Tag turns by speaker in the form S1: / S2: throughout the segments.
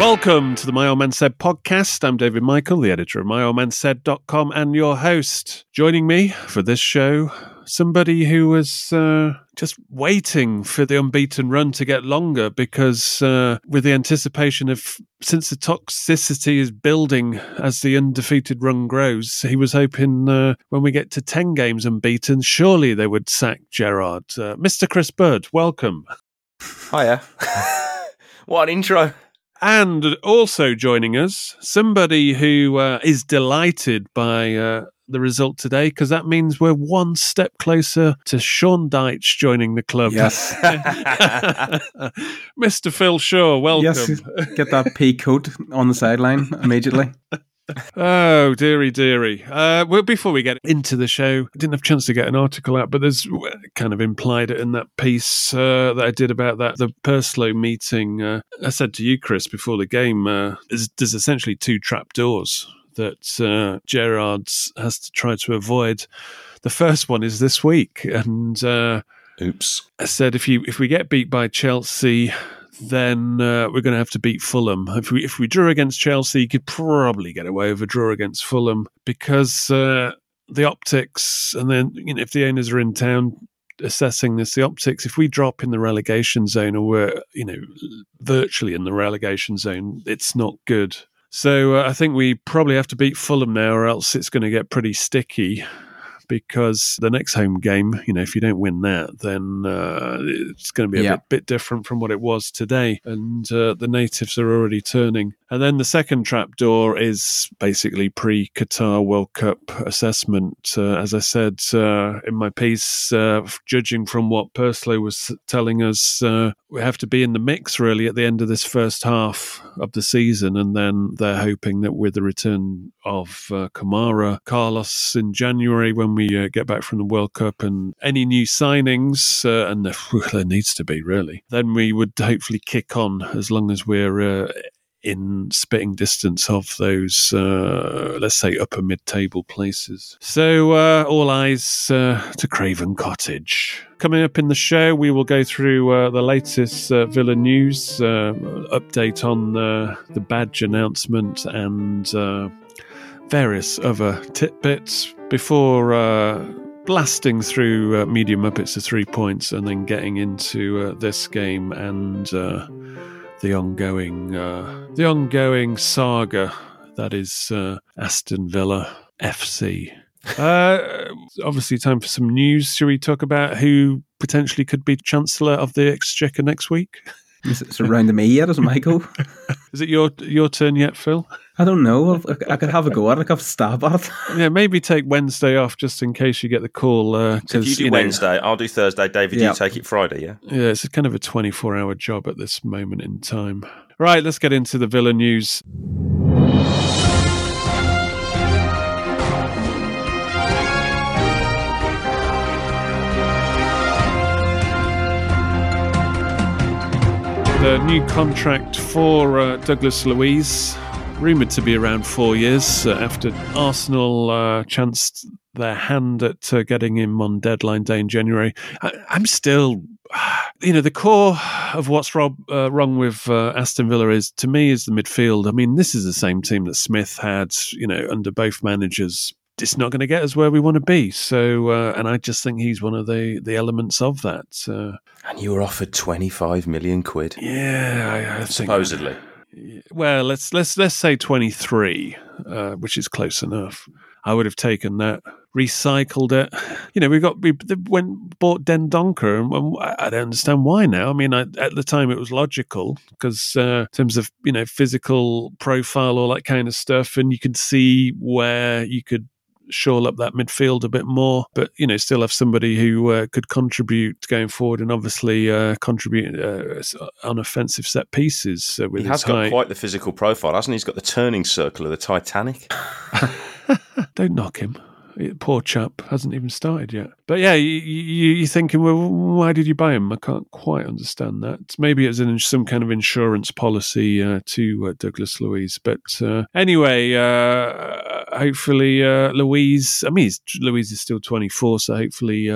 S1: Welcome to the My Old Man Said podcast. I'm David Michael, the editor of myoldmansaid.com and your host. Joining me for this show, somebody who was uh, just waiting for the unbeaten run to get longer because, uh, with the anticipation of since the toxicity is building as the undefeated run grows, he was hoping uh, when we get to 10 games unbeaten, surely they would sack Gerrard. Uh, Mr. Chris Bird, welcome.
S2: Hiya. what an intro.
S1: And also joining us, somebody who uh, is delighted by uh, the result today, because that means we're one step closer to Sean Dyche joining the club.
S3: Yes.
S1: Mr. Phil Shaw, welcome.
S3: Yes, get that P coat on the sideline immediately.
S1: Oh, dearie, dearie. Uh, well, before we get into the show, I didn't have a chance to get an article out, but there's uh, kind of implied it in that piece uh, that I did about that the Purslow meeting. Uh, I said to you, Chris, before the game, uh, there's, there's essentially two trap doors that uh, Gerrard has to try to avoid. The first one is this week, and uh,
S2: Oops.
S1: I said if you if we get beat by Chelsea, then uh, we're going to have to beat Fulham. If we if we drew against Chelsea, you could probably get away with a draw against Fulham because uh, the optics, and then you know if the owners are in town assessing this, the optics. If we drop in the relegation zone, or we're you know virtually in the relegation zone, it's not good. So uh, I think we probably have to beat Fulham now, or else it's going to get pretty sticky because the next home game, you know, if you don't win that, then uh, it's going to be a
S3: Yeah.
S1: bit, bit different from what it was today. And uh, the natives are already turning. And then the second trapdoor is basically pre Qatar World Cup assessment. Uh, as I said uh, in my piece, uh, judging from what Purslow was telling us, uh, we have to be in the mix really at the end of this first half of the season. And then they're hoping that with the return of uh, Kamara, Carlos in January, when we uh, get back from the World Cup, and any new signings, uh, and there, needs to be really, then we would hopefully kick on as long as we're. Uh, in spitting distance of those, uh, let's say, upper mid table places. So, uh, all eyes uh, to Craven Cottage. Coming up in the show, we will go through the latest Villa news, update on the badge announcement, and various other tidbits before. Uh, Blasting through uh, Media Muppets to three points and then getting into uh, this game and uh, the ongoing uh, the ongoing saga that is uh, Aston Villa FC. Uh, obviously, time for some news. Shall we talk about who potentially could be Chancellor of the Exchequer next week?
S3: Is it surrounding me yet, as Michael?
S1: Is it your your turn yet, Phil?
S3: I don't know. I, I could have a go at it. I could have a stab at it.
S1: Yeah, maybe take Wednesday off just in case you get the call. Uh,
S2: So if you
S1: 'cause,
S2: do
S1: know,
S2: Wednesday, I'll do Thursday. David,
S3: Yeah.
S2: you take it Friday, yeah?
S1: Yeah, it's kind of a 24 hour job at this moment in time. Right, let's get into the Villa news. A new contract for uh, Douglas Luiz, rumoured to be around four years uh, after Arsenal uh, chanced their hand at uh, getting him on deadline day in January. I, I'm still, you know, the core of what's rob, uh, wrong with uh, Aston Villa is, to me, is the midfield. I mean, this is the same team that Smith had, you know, under both managers. It's not going to get us where we want to be. So, uh, and I just think he's one of the the elements of that. Uh,
S2: And you were offered 25 million quid.
S1: yeah, I, I think
S2: Supposedly.
S1: well, let's let's let's say twenty three, uh, which is close enough. I would have taken that, recycled it. You know, we got we went bought Dendoncker, and, and I don't understand why now. I mean, I, at the time it was logical because uh, in terms of you know physical profile, all that kind of stuff, and you could see where you could shore up that midfield a bit more, but you know, still have somebody who uh, could contribute going forward and obviously uh, contribute uh, on offensive set pieces uh, with
S2: He has got
S1: height.
S2: quite the physical profile, hasn't he? He's got the turning circle of the Titanic.
S1: Don't knock him. Poor chap hasn't even started yet. But yeah, you, you, you're thinking, well, why did you buy him? I can't quite understand that. Maybe it's an, some kind of insurance policy uh, to uh, Douglas Luiz. But uh, anyway, uh, hopefully uh, Luiz. I mean, Luiz is still 24, so hopefully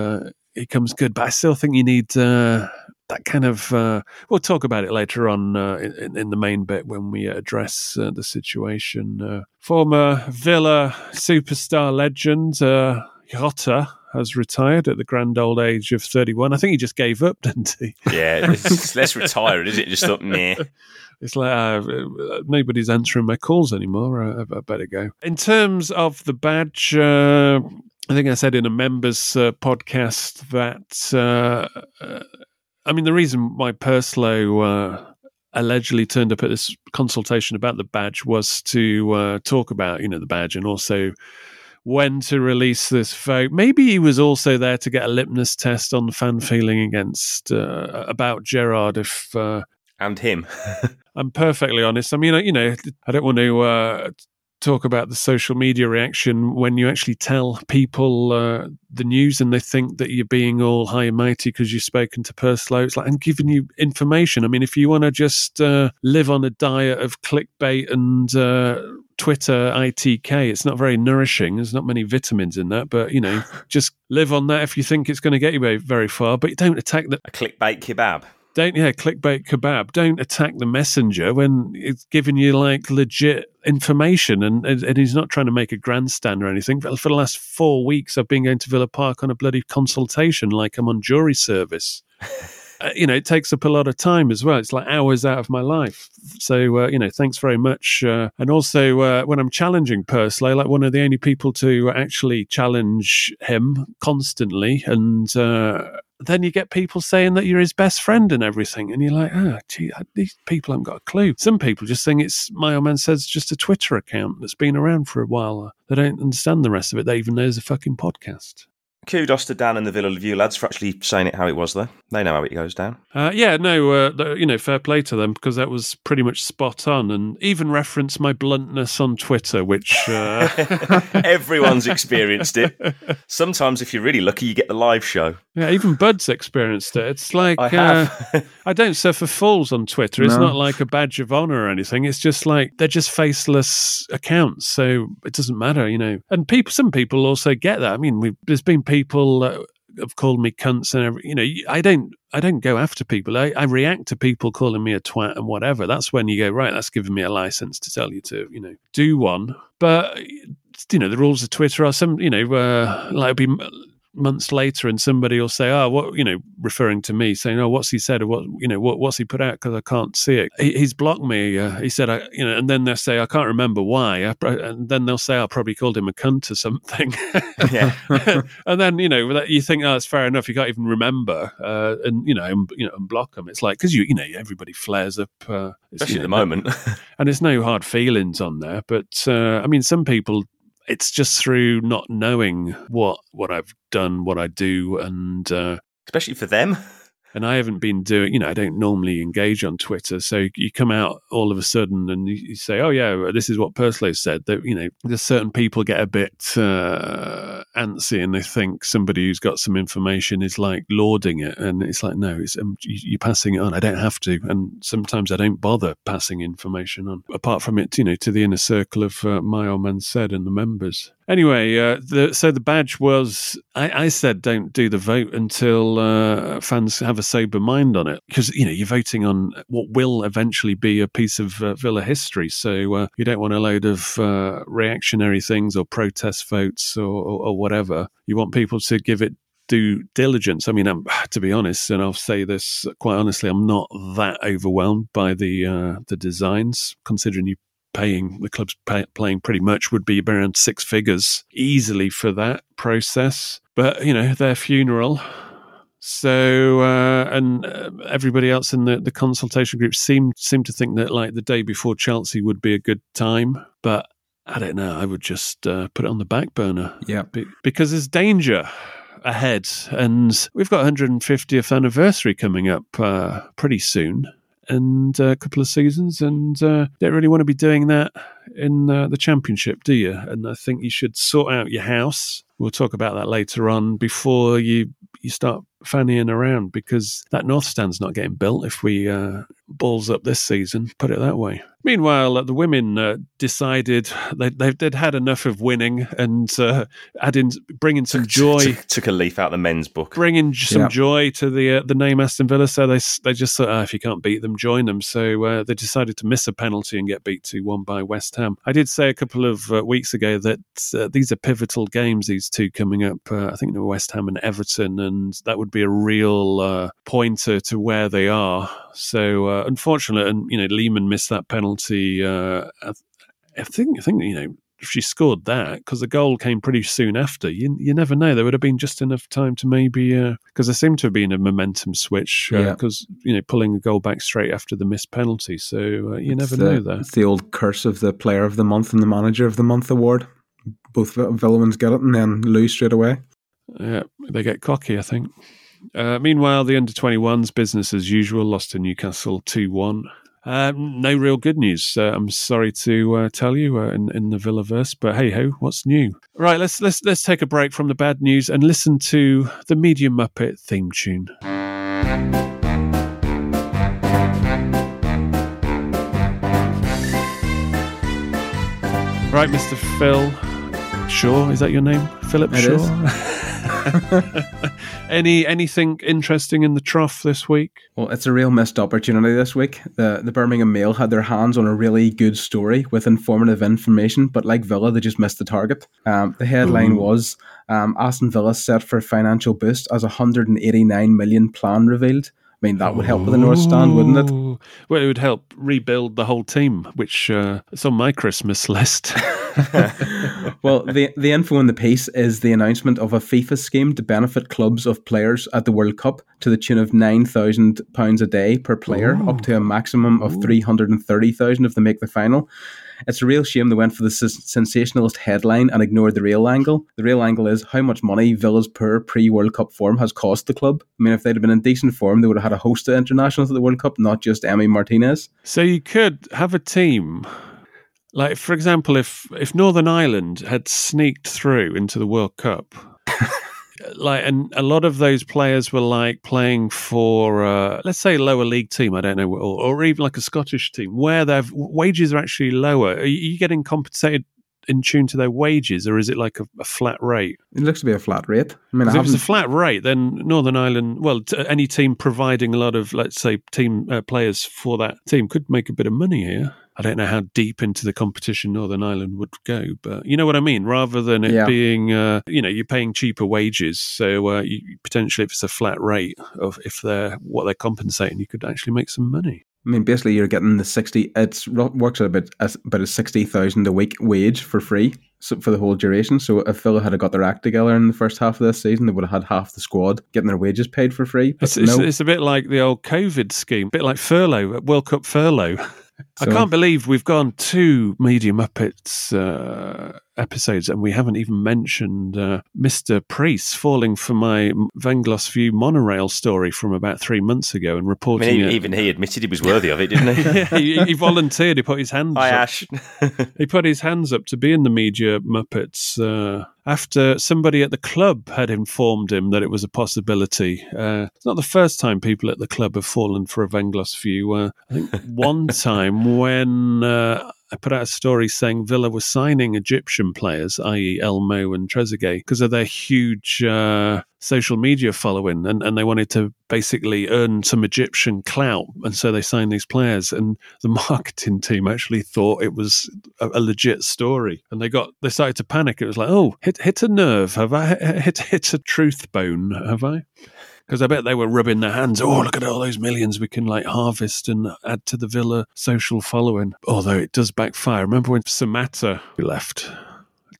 S1: uh, he comes good. But I still think you need. Uh, that kind of uh, we'll talk about it later on uh, in, in the main bit when we address uh, the situation. Uh, former Villa superstar legend uh, Jota has retired at the grand old age of 31. I think he just gave up, didn't he?
S2: Yeah, it's less retired, is it? Just thought, meh.
S1: It's like uh, nobody's answering my calls anymore. I, I better go. In terms of the badge, uh, I think I said in a members uh, podcast that uh, uh, I mean the reason why Purslow uh, allegedly turned up at this consultation about the badge was to uh, talk about you know the badge and also when to release this vote. Maybe he was also there to get a litmus test on fan feeling against uh, about Gerrard if. Uh,
S2: and him.
S1: I'm perfectly honest. I mean, you know, I don't want to uh, talk about the social media reaction when you actually tell people uh, the news and they think that you're being all high and mighty because you've spoken to Purslow. It's like I'm giving you information. I mean, if you want to just uh, live on a diet of clickbait and uh, Twitter ITK, it's not very nourishing. There's not many vitamins in that, but you know, just live on that if you think it's going to get you very, very far. But don't attack the
S2: A clickbait kebab.
S1: Don't yeah clickbait kebab. Don't attack the messenger when it's giving you like legit information and, and and he's not trying to make a grandstand or anything for, for the last four weeks i've been going to villa park on a bloody consultation like i'm on jury service. Uh, you know it takes up a lot of time as well. It's like hours out of my life. So uh, you know thanks very much uh, and also uh, when i'm challenging Purslow like one of the only people to actually challenge him constantly and uh, then you get people saying that you're his best friend and everything, and you're like, oh, gee, these people haven't got a clue. Some people just think it's my old man says just a Twitter account that's been around for a while. Uh, they don't understand the rest of it. They even know there's a fucking podcast.
S2: Kudos to Dan and the Villa Review lads for actually saying it how it was, there. They know how it goes down.
S1: Uh, yeah, no, uh, you know, fair play to them because that was pretty much spot on, and even reference my bluntness on Twitter, which uh,
S2: Everyone's experienced it. Sometimes, if you're really lucky, you get the live show.
S1: yeah, even Bud's experienced it. It's like
S2: I
S1: uh,
S2: have.
S1: I don't suffer fools on Twitter. It's
S3: No.
S1: not like a badge of honor or anything. It's just like they're just faceless accounts, so it doesn't matter, you know. And people, some people also get that. I mean, we've, there's been people that have called me cunts and every, you know. I don't, I don't go after people. I, I react to people calling me a twat and whatever. That's when you go right. That's giving me a license to tell you to, you know, do one. But you know, the rules of Twitter are some, you know, uh, like be months later and somebody will say, oh, what, you know, referring to me saying, oh, what's he said or what, you know, what, what's he put out because I can't see it. He, he's blocked me. Uh, he said, I, you know, and then they'll say, I can't remember why. I, and then they'll say, I probably called him a cunt or something.
S2: Yeah.
S1: and then, you know, you think, oh, it's fair enough. You can't even remember. Uh, and, you know, and, you know, and block them. It's like, because you, you know, everybody flares up. Uh,
S2: Especially
S1: you
S2: at the moment.
S1: and there's no hard feelings on there. But uh, I mean, some people, it's just through not knowing what what I've done, what I do, and uh,
S2: Especially for them.
S1: and I haven't been doing, you know, I don't normally engage on Twitter. So you come out all of a sudden and you, you say, oh, yeah, this is what Purslow said. That, you know, there's certain people get a bit uh, antsy and they think somebody who's got some information is like lauding it. And it's like, no, it's, um, you, you're passing it on. I don't have to. And sometimes I don't bother passing information on, apart from it, you know, to the inner circle of uh, my old man said and the members. Anyway, uh, the, so the badge was. I, I, said don't do the vote until uh, fans have a sober mind on it, because you know you're voting on what will eventually be a piece of uh, Villa history. So uh, you don't want a load of uh, reactionary things or protest votes or, or, or whatever. You want people to give it due diligence. I mean, I'm, to be honest, and I'll say this quite honestly, I'm not that overwhelmed by the uh, the designs, considering you paying the club's pay, playing pretty much would be around six figures easily for that process. But you know, their funeral. So uh, and uh, everybody else in the, the consultation group seemed seemed to think that like the day before Chelsea would be a good time, but I don't know. I would just uh, put it on the back burner.
S3: Yeah,
S1: be- because there's danger ahead, and we've got 150th anniversary coming up uh, pretty soon and uh, a couple of seasons, and uh, don't really want to be doing that in uh, the championship, do you? And I think you should sort out your house. We'll talk about that later on before you you start fannying around because that north stand's not getting built if we uh, balls up this season. Put it that way. Meanwhile, uh, the women uh, decided they, they'd, they'd had enough of winning and uh, adding, bringing some joy.
S2: Took, took, a leaf out of the men's book,
S1: bringing some yeah. joy to the uh, the name Aston Villa. So they they just thought, oh, if you can't beat them, join them. So uh, they decided to miss a penalty and get beat two one by West Ham. I did say a couple of uh, weeks ago that these are pivotal games. These two coming up. I think the West Ham and Everton, and that would be a real pointer to where they are. So uh, unfortunately, and you know, Lehmann missed that penalty. Uh, I, think I think you know if she scored that because the goal came pretty soon after. You you never know. There would have been just enough time to maybe because uh, there seemed to have been a momentum switch because uh, yeah. you know pulling a goal back straight after the missed penalty. So uh, you
S3: it's
S1: never
S3: the,
S1: know that.
S3: It's the old curse of the Player of the Month and the Manager of the Month award. Both villains get it and then lose straight away.
S1: Yeah, they get cocky. I think. Uh, meanwhile, the under 21s, business as usual, lost to Newcastle 2 1. Um, no real good news. Uh, I'm sorry to uh, tell you uh, in, in the Villaverse, but hey ho, what's new? Right, let's let's let's take a break from the bad news and listen to the Media Muppet theme tune. Right, Mr. Phil Shaw, is that your name? Philip
S3: it
S1: Shaw? Any anything interesting in the trough this week?
S3: Well, it's a real missed opportunity this week. The the Birmingham Mail had their hands on a really good story with informative information, but like Villa, they just missed the target. Um, the headline Ooh. was um, Aston Villa set for financial boost as a 189 million plan revealed. I mean, that would help with the North Stand, wouldn't it?
S1: Well, it would help rebuild the whole team, which uh, is on my Christmas list.
S3: well, the the info in the piece is the announcement of a FIFA scheme to benefit clubs of players at the World Cup to the tune of nine thousand pounds a day per player, Ooh. up to a maximum of three hundred and thirty thousand if they make the final. It's a real shame they went for the sensationalist headline and ignored the real angle. The real angle is how much money Villa's poor pre World Cup form has cost the club. I mean, if they'd have been in decent form, they would have had a host of internationals at the World Cup, not just Emi Martinez.
S1: So you could have a team like, for example, if if Northern Ireland had sneaked through into the World Cup, like, and a lot of those players were like playing for, uh, let's say, a lower league team. I don't know, or, or even like a Scottish team where their wages are actually lower. Are you getting compensated in tune to their wages, or is it like a, a, flat rate?
S3: It looks to be a flat rate. I mean, I
S1: if it's a flat rate, then Northern Ireland, well, t- any team providing a lot of, let's say, team uh, players for that team could make a bit of money here. I don't know how deep into the competition Northern Ireland would go, but you know what I mean. Rather than it yeah. being, uh, you know, you're paying cheaper wages, so uh, you, potentially if it's a flat rate of if they're what they're compensating, you could actually make some money.
S3: I mean, basically, you're getting the sixty. It works out about as about a sixty thousand a week wage for free for the whole duration. So if Villa had got their act together in the first half of this season, they would have had half the squad getting their wages paid for free.
S1: It's, no. it's, it's, a bit like the old COVID scheme, a bit like furlough, World Cup furlough. I can't believe we've gone two Media Muppets uh, episodes and we haven't even mentioned uh, Mr. Preece falling for my Venglos View monorail story from about three months ago and
S2: I
S1: reporting
S2: mean,
S1: it.
S2: even he admitted he was worthy of it, didn't he?
S1: yeah, he, he volunteered. He put his hands
S2: Hi,
S1: up.
S2: Ash.
S1: He put his hands up to be in the Media Muppets uh, after somebody at the club had informed him that it was a possibility. Uh, it's not the first time people at the club have fallen for a Venglos view. Uh, I think one time when uh, I put out a story saying Villa were signing Egyptian players, i.e., Elmo and Trezeguet, because of their huge uh, social media following, and, and they wanted to basically earn some Egyptian clout, and so they signed these players. And the marketing team actually thought it was a, a legit story, and they got they started to panic. It was like, oh, hit hit a nerve, have I? Hit hit a truth bone, have I? Because I bet they were rubbing their hands. Oh, look at all those millions we can like harvest and add to the Villa social following. Although it does backfire. Remember when Samatta left?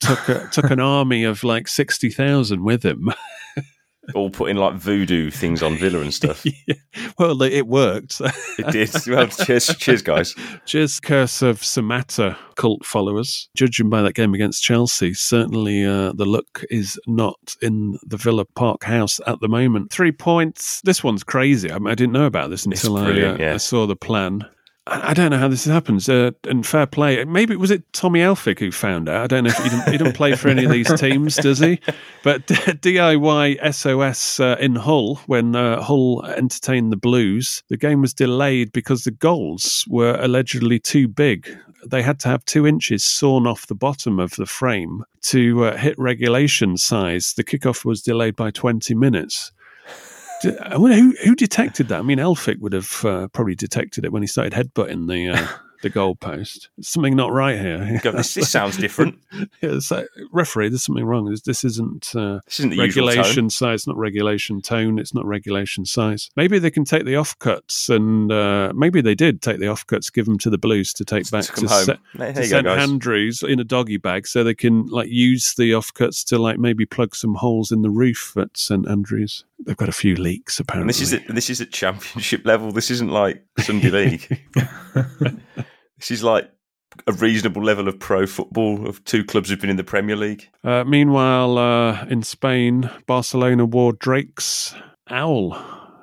S1: Took a, took an army of like sixty thousand with him.
S2: All putting like voodoo things on Villa and stuff.
S1: Yeah. Well, it worked.
S2: It did. Well, cheers, cheers, guys.
S1: Cheers, curse of Samatta cult followers. Judging by that game against Chelsea, certainly uh, the look is not in the Villa Park house at the moment. Three points. This one's crazy. I, mean, I didn't know about this until I, uh,
S2: yeah.
S1: I saw the plan. I don't know how this happens. Uh, and fair play. Maybe was it Tommy Elphick who found out. I don't know if he didn't, he didn't play for any of these teams, does he? But DIY SOS uh, in Hull when uh, Hull entertained the Blues, the game was delayed because the goals were allegedly too big. They had to have two inches sawn off the bottom of the frame to uh, hit regulation size. The kickoff was delayed by 20 minutes. D- I wonder who, who detected that. I mean, Elphick would have uh, probably detected it when he started headbutting the uh, the goalpost. Something not right here.
S2: This, this sounds different.
S1: Yeah, like, referee, there's something wrong. This, this isn't uh,
S2: This isn't
S1: regulation size. It's not regulation tone. It's not regulation size. Maybe they can take the offcuts, and uh, maybe they did take the offcuts, give them to the Blues to take back to,
S2: home.
S1: Se- to St. Andrews in a doggy bag, so they can like use the offcuts to like maybe plug some holes in the roof at St Andrews. They've got a few leaks
S2: And
S1: apparently.
S2: this is at, this is at championship level. This isn't like Sunday league. This is like a reasonable level of pro football of two clubs who've been in the Premier League.
S1: Uh, meanwhile, uh, in Spain, Barcelona wore Drake's owl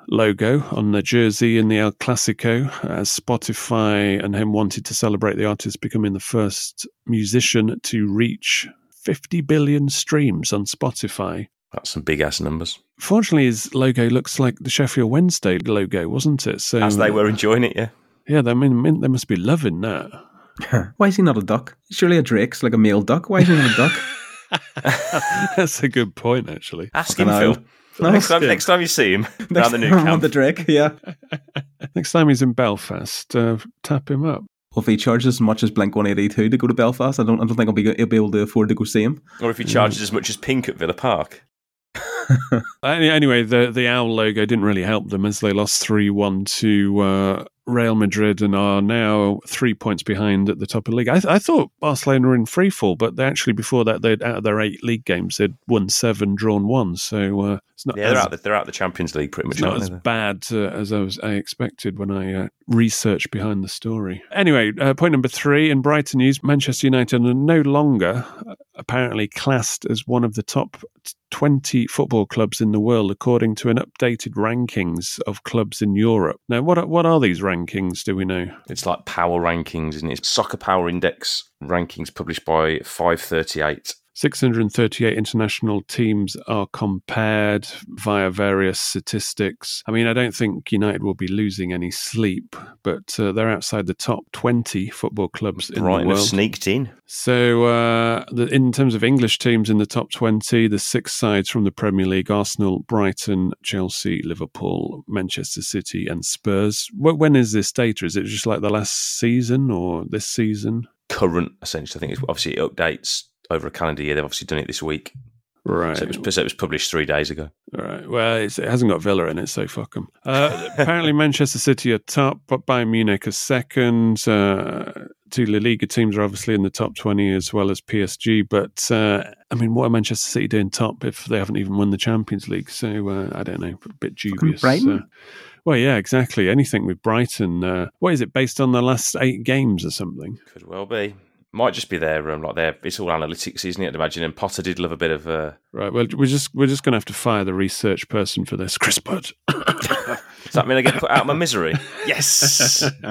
S1: logo on the jersey in the El Clasico as Spotify and him wanted to celebrate the artist becoming the first musician to reach 50 billion streams on Spotify.
S2: That's some big ass numbers.
S1: Fortunately, his logo looks like the Sheffield Wednesday logo, wasn't it? So
S2: As they were enjoying it, yeah.
S1: Yeah, they, I mean, they must be loving that.
S3: Why is he not a duck? Surely a Drake's like a male duck. Why is he not a duck?
S1: That's a good point, actually.
S2: Ask him, Phil.
S3: hell.
S2: Next time,
S1: him.
S2: next time you see him
S3: Next
S2: the new
S3: time
S2: camp,
S3: the Drake, yeah.
S1: Next time he's in Belfast, uh, tap him up.
S3: Well, if he charges as much as Blink One Eighty Two to go to Belfast, I don't, I don't think I'll be, I'll be able to afford to go see him.
S2: or if he charges as much as Pink at Villa Park.
S1: Any- Anyway, the the owl logo didn't really help them as they lost three one to uh, Real Madrid and are now three points behind at the top of the league. I, I thought Barcelona were in free fall, but they actually before that they'd out of their eight league games they'd won seven, drawn one. So uh, it's not
S2: Yeah, they're
S1: as,
S2: out. The, they're out the Champions League pretty much.
S1: not as
S2: they?
S1: bad uh, as I was I expected when I uh, researched behind the story. Anyway, uh, point number three in Brighton news: Manchester United are no longer uh, apparently classed as one of the top. 20 football clubs in the world according to an updated rankings of clubs in Europe. Now what are, what are these rankings do we know?
S2: It's like power rankings, isn't it? It's Soccer Power Index rankings published by 538.
S1: 638 international teams are compared via various statistics. I mean, I don't think United will be losing any sleep, but uh, they're outside the top 20 football clubs in
S2: Brighton
S1: the world.
S2: have sneaked in.
S1: So, uh, the, in terms of English teams in the top 20, the six sides from the Premier League Arsenal, Brighton, Chelsea, Liverpool, Manchester City, and Spurs. Wh- When is this data? Is it just like the last season or this season?
S2: Current, essentially. I think it's obviously it updates over a calendar year. They've obviously done it this week.
S1: Right.
S2: So, it was, so it was published three days ago.
S1: All right. Well, it's, it hasn't got Villa in it, so fuck them. Uh, apparently, Manchester City are top, but Bayern Munich are second. Uh, two La Liga teams are obviously in the top 20 as well as PSG. But, uh, I mean, what are Manchester City doing top if they haven't even won the Champions League? So, uh, I don't know, a bit dubious.
S3: Brighton?
S1: Uh, well, yeah, exactly. Anything with Brighton. Uh, what is it, based on the last eight games or something?
S2: Could well be. Might just be their um, like their. It's all analytics, isn't it? I'd imagine. And Potter did love a bit of. Uh,
S1: Right. Well, we're just we're just going to have to fire the research person for this, Chris Budd.
S2: does that mean I get put out of my misery? Yes.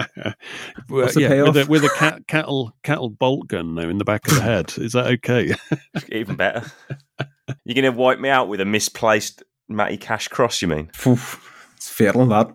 S1: Well,
S3: What's the
S1: yeah,
S3: payoff?
S1: with a, with a cat, cattle cattle bolt gun though in the back of the head. Is that okay?
S2: Even better. You're going to wipe me out with a misplaced Matty Cash cross, you mean?
S3: Phew, it's fatal that.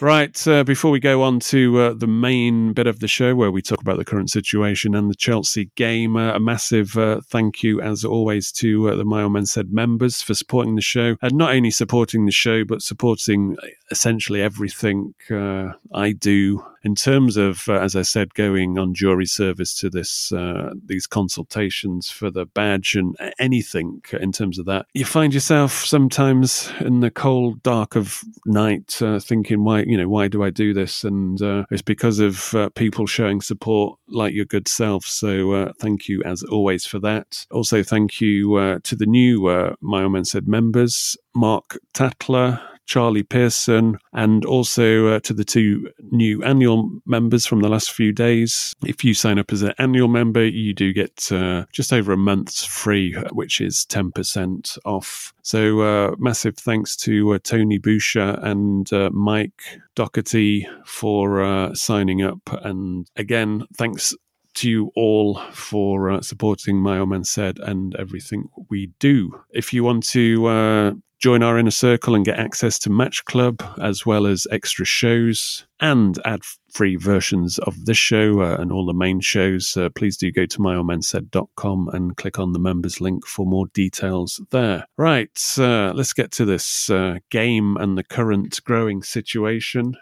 S1: Right, uh, before we go on to uh, the main bit of the show where we talk about the current situation and the Chelsea game, uh, a massive uh, thank you, as always, to uh, the My Men Said members for supporting the show. And not only supporting the show, but supporting essentially everything uh, I do in terms of, uh, as I said, going on jury service to this uh, these consultations for the badge and anything in terms of that. You find yourself sometimes in the cold dark of night uh, thinking, why, you know, why do I do this? And uh, it's because of uh, people showing support like your good self. So uh, thank you as always for that. Also, thank you uh, to the new uh, My Old Man Said members, Mark Tatler. Charlie Pearson, and also uh, to the two new annual members from the last few days. If you sign up as an annual member, you do get uh, just over a month's free, which is 10% off. So, uh, massive thanks to uh, Tony Boucher and uh, Mike Doherty for uh, signing up. And again, thanks to you all for uh, supporting My Old Man Said and everything we do. If you want to uh, join our inner circle and get access to Match Club, as well as extra shows and ad free versions of this show uh, and all the main shows, uh, please do go to myoldmansaid.com and click on the members link for more details there. Right, uh, let's get to this uh, game and the current growing situation.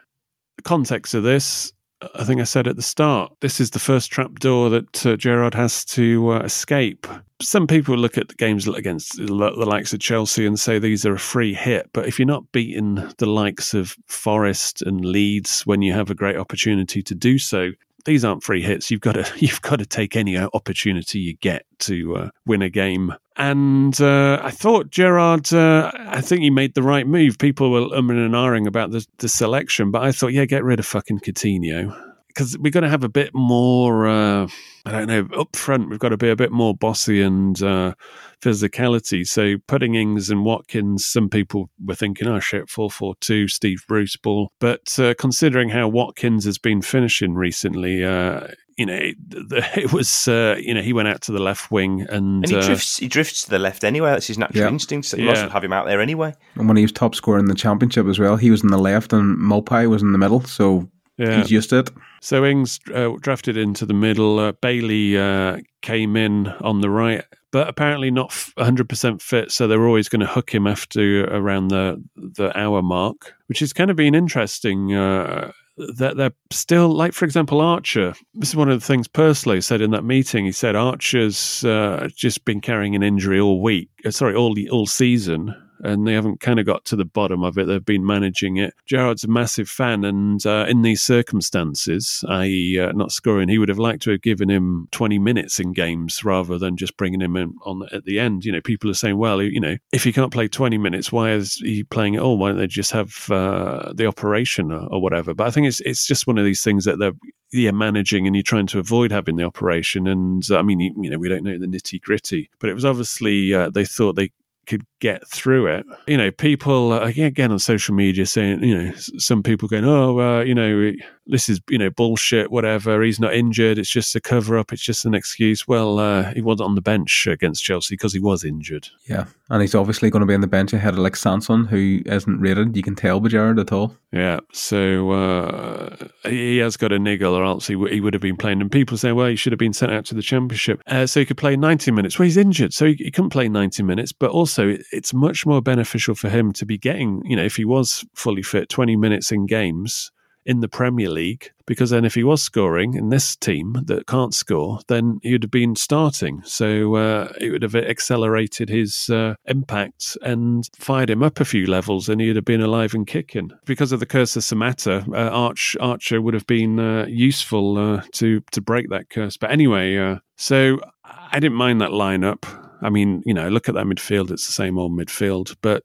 S1: The context of this I think I said at the start, this is the first trapdoor that uh, Gerrard has to uh, escape. Some people look at games against the likes of Chelsea and say these are a free hit, but if you're not beating the likes of Forest and Leeds when you have a great opportunity to do so, these aren't free hits. You've got to you've got to take any opportunity you get to uh, win a game. And uh, I thought Gerrard, uh, I think he made the right move. People were umming and ahhing about the, the selection, but I thought, yeah, get rid of fucking Coutinho because we're going to have a bit more. Uh, I don't know. Up front, we've got to be a bit more bossy and uh, physicality. So putting Ings and Watkins, some people were thinking, oh shit, four four two, Steve Bruce ball. But uh, considering how Watkins has been finishing recently, uh, you know, it, it was uh, you know he went out to the left wing and,
S2: And he
S1: uh,
S2: drifts. He drifts to the left anyway. That's his natural
S3: Yeah.
S2: instinct. So you might as
S1: Yeah.
S2: well have him out there anyway.
S3: And when he was top scorer in the championship as well, he was in the left and Mopai was in the middle, so
S1: yeah.
S3: he's used it.
S1: So Ings uh, drafted into the middle. Uh, Bailey uh, came in on the right, but apparently not f- 100% fit. So they're always going to hook him after around the the hour mark, which has kind of been interesting. Uh, that they're still like, for example, Archer. This is one of the things Purslow said in that meeting. He said Archer's uh, just been carrying an injury all week. Uh, sorry, all the all season. And they haven't kind of got to the bottom of it. They've been managing it. Gerrard's a massive fan, and uh, in these circumstances, i.e., uh, not scoring, he would have liked to have given him 20 minutes in games rather than just bringing him in on at the end. You know, people are saying, well, you know, if he can't play 20 minutes, why is he playing at all? Why don't they just have uh, the operation or, or whatever? But I think it's it's just one of these things that they're yeah, managing and you're trying to avoid having the operation. And uh, I mean, you, you know, we don't know the nitty gritty, but it was obviously uh, they thought they could get through it. You know, people again on social media saying, you know, some people going, oh, uh, you know, this is you know bullshit, whatever. He's not injured. It's just a cover up. It's just an excuse. Well, uh, he wasn't on the bench against Chelsea because he was injured.
S3: Yeah, and he's obviously going to be on the bench ahead of like Sanson, who isn't rated. You can tell by Gerrard at all.
S1: Yeah, so uh, he has got a niggle, or else he, w- he would have been playing. And people say, well, he should have been sent out to the championship, uh, so he could play ninety minutes. Well, he's injured, so he, he couldn't play ninety minutes. But also, it, it's much more beneficial for him to be getting, you know, if he was fully fit, twenty minutes in games in the Premier League because then if he was scoring in this team that can't score, then he would have been starting. So uh, it would have accelerated his uh, impact and fired him up a few levels, and he'd have been alive and kicking. Because of the curse of Samatta, uh, Arch Archer would have been uh, useful uh, to to break that curse. But anyway, uh, so I didn't mind that lineup. I mean, you know, look at that midfield; it's the same old midfield, but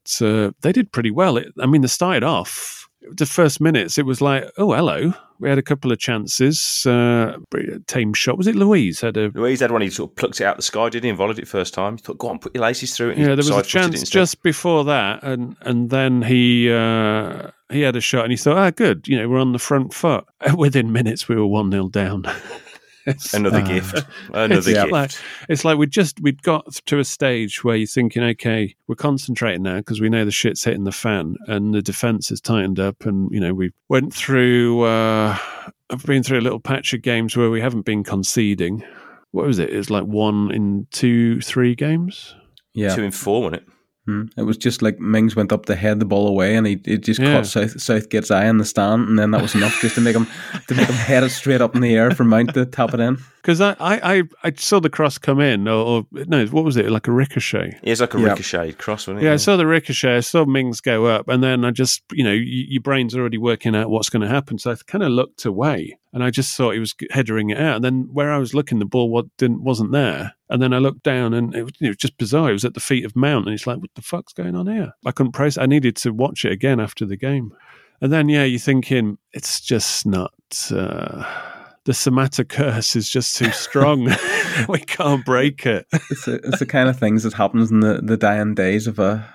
S1: they did pretty well. It, I mean, they started off the first minutes, it was like, oh, hello. We had a couple of chances. Uh, tame shot. Was it Luiz had a
S2: Luiz had one. He sort of plucked it out the sky. didn't he? And volleyed it first time. He thought, go on, put your laces through it.
S1: Yeah, there was a chance just before that, and and then he uh, he had a shot, and he thought, ah, good. You know, we're on the front foot. Within minutes, we were one 0 down.
S2: Another uh, gift. Another
S1: it's
S2: gift.
S1: Like, it's like we just we'd got to a stage where you're thinking, okay, we're concentrating now because we know the shit's hitting the fan and the defense is tightened up, and you know we went through. Uh, I've been through a little patch of games where we haven't been conceding. What was it? It's like one in two, three games.
S3: Yeah,
S2: two in four, wasn't it?
S3: Mm. It was just like Mings went up to head the ball away, and he, he just yeah. caught South Southgate's eye in the stand, and then that was enough just to make him to make him head it straight up in the air for Mount to tap it in.
S1: Because I, I, I saw the cross come in, or, or, no, what was it? Like a ricochet.
S2: Yeah, it's like a yep. ricochet cross, wasn't it?
S1: Yeah, I saw the ricochet. I saw Mings go up, and then I just, you know, y- your brain's already working out what's going to happen. So I kind of looked away, and I just thought he was headering it out. And then where I was looking, the ball what didn't wasn't there. And then I looked down, and it was, it was just bizarre. It was at the feet of Mount, and it's like, what the fuck's going on here? I couldn't process. I needed to watch it again after the game. And then, yeah, you're thinking it's just not. Uh, the Samatta curse is just too strong. we can't break it.
S3: It's, a, it's the kind of things that happens in the, the days of a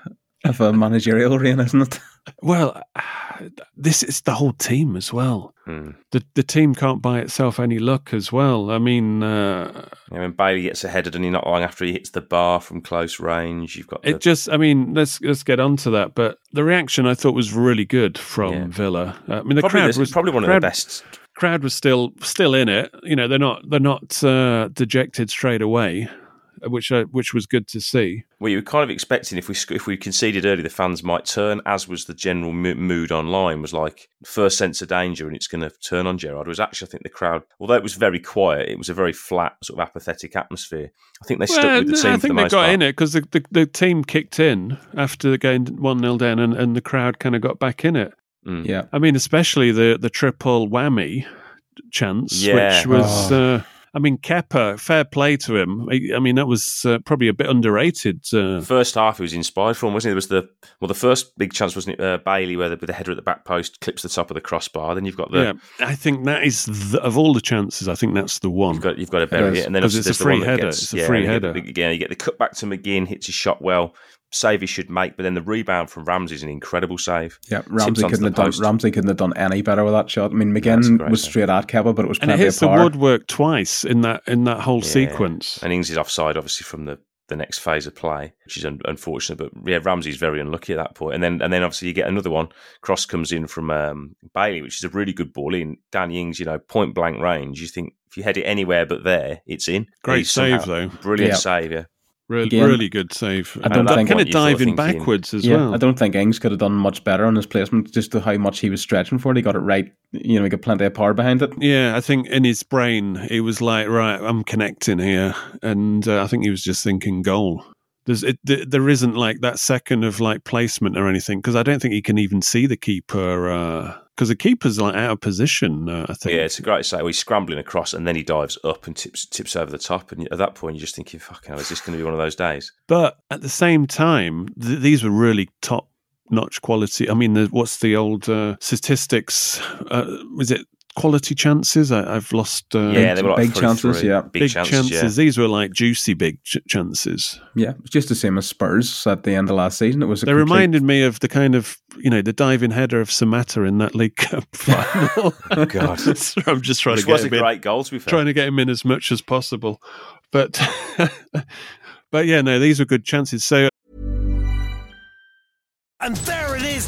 S3: of a managerial reign, isn't it?
S1: Well, this is the whole team as well.
S2: Hmm.
S1: The the team can't buy itself any luck as well. I mean, uh,
S2: yeah, when Bailey gets ahead, and he not long after he hits the bar from close range, you've got
S1: the... it. Just, I mean, let's let's get on to that. But the reaction I thought was really good from yeah. Villa. Uh, I mean, the
S2: probably
S1: crowd was
S2: probably one
S1: crowd,
S2: of the best
S1: crowd was still still in it. You know, they're not they're not uh, dejected straight away, which uh, which was good to see.
S2: Well, you were kind of expecting if we if we conceded early, the fans might turn. As was the general mood online, was like first sense of danger, and it's going to turn on Gerrard. Was actually, I think the crowd, although it was very quiet, it was a very flat, sort of apathetic atmosphere. I think they stuck
S1: well,
S2: with the team. For the moment.
S1: I think
S2: the
S1: they got
S2: part.
S1: in it because the, the, the team kicked in after going one 0 down, and, and the crowd kind of got back in it.
S2: Mm.
S3: Yeah,
S1: I mean, especially the the triple whammy chance,
S2: Yeah.
S1: which was.
S3: Oh.
S1: Uh, I mean, Kepa, fair play to him. I mean, that was uh, probably a bit underrated. Uh,
S2: First half, he was inspired from, wasn't he? There was the well, the first big chance wasn't it uh, Bailey, where the, with the header at the back post clips the top of the crossbar. Then you've got the
S1: yeah, I think that is the, of all the chances. I think that's the one.
S2: You've got you've got to bury
S3: Yes.
S2: it, and then
S1: it's a
S2: the
S1: free
S2: that
S1: header.
S2: Gets,
S1: It's a
S2: yeah,
S1: free
S2: get
S1: header.
S2: Again, you get the cut back to McGinn, hits his shot well. Save he should make, but then the rebound from Ramsey is an incredible save.
S3: yeah. Ramsey
S2: onto
S3: couldn't
S2: the
S3: have done. Ramsey couldn't have done any better with that shot. I mean,
S2: That's
S3: McGinn
S2: great,
S3: was
S2: yeah.
S3: straight at Kepa, but it was
S1: and it
S3: plenty
S1: hits
S3: of
S1: the woodwork twice in that in that whole
S2: Yeah.
S1: sequence.
S2: And Ings is offside, obviously, from the, the next phase of play, which is un- unfortunate. But yeah, Ramsey's very unlucky at that point. And then and then obviously you get another one. Cross comes in from um, Bailey, which is a really good ball in. Danny Ings, you know, point blank range. You think if you head it anywhere but there, it's in.
S1: Great save,
S2: somehow-
S1: though.
S2: Brilliant
S3: Yeah.
S2: save, yeah.
S1: Really,
S3: Again,
S1: really good save.
S3: I don't
S1: And
S3: think-
S1: kind of
S2: What you sort of
S1: diving backwards as
S3: yeah,
S1: well.
S3: I don't think Ings could have done much better on his placement, just to how much he was stretching for it. He got it right. You know, he got plenty of power behind it.
S1: Yeah, I think in his brain he was like, right, I'm connecting here, and uh, I think he was just thinking goal. There's it, there isn't like that second of like placement or anything because I don't think he can even see the keeper because the keeper's like out of position. Uh, I think.
S2: Yeah, it's a great save. He's scrambling across and then he dives up and tips tips over the top. And at that point, you're just thinking, "Fuck, hell, is this going to be one of those days?"
S1: But at the same time, th- these were really top notch quality. I mean, the, what's the old uh, statistics? Uh, was it quality chances? I, I've lost. Uh,
S2: yeah, they were like
S3: big
S2: three,
S3: chances,
S2: three.
S3: yeah.
S2: big,
S1: big
S2: chances.
S1: chances. These were like juicy big ch- chances.
S3: Yeah, it's just the same as Spurs at the end of last season. It was a
S1: They
S3: complete-
S1: reminded me of the kind of you know the diving header of Samatta in that League Cup final.
S2: Oh, God.
S1: So I'm just trying
S2: Which
S1: to get
S2: was a
S1: him in,
S2: great goal, to be fair.
S1: trying to get him in as much as possible, but but yeah, no, these were good chances. So
S4: And there it is.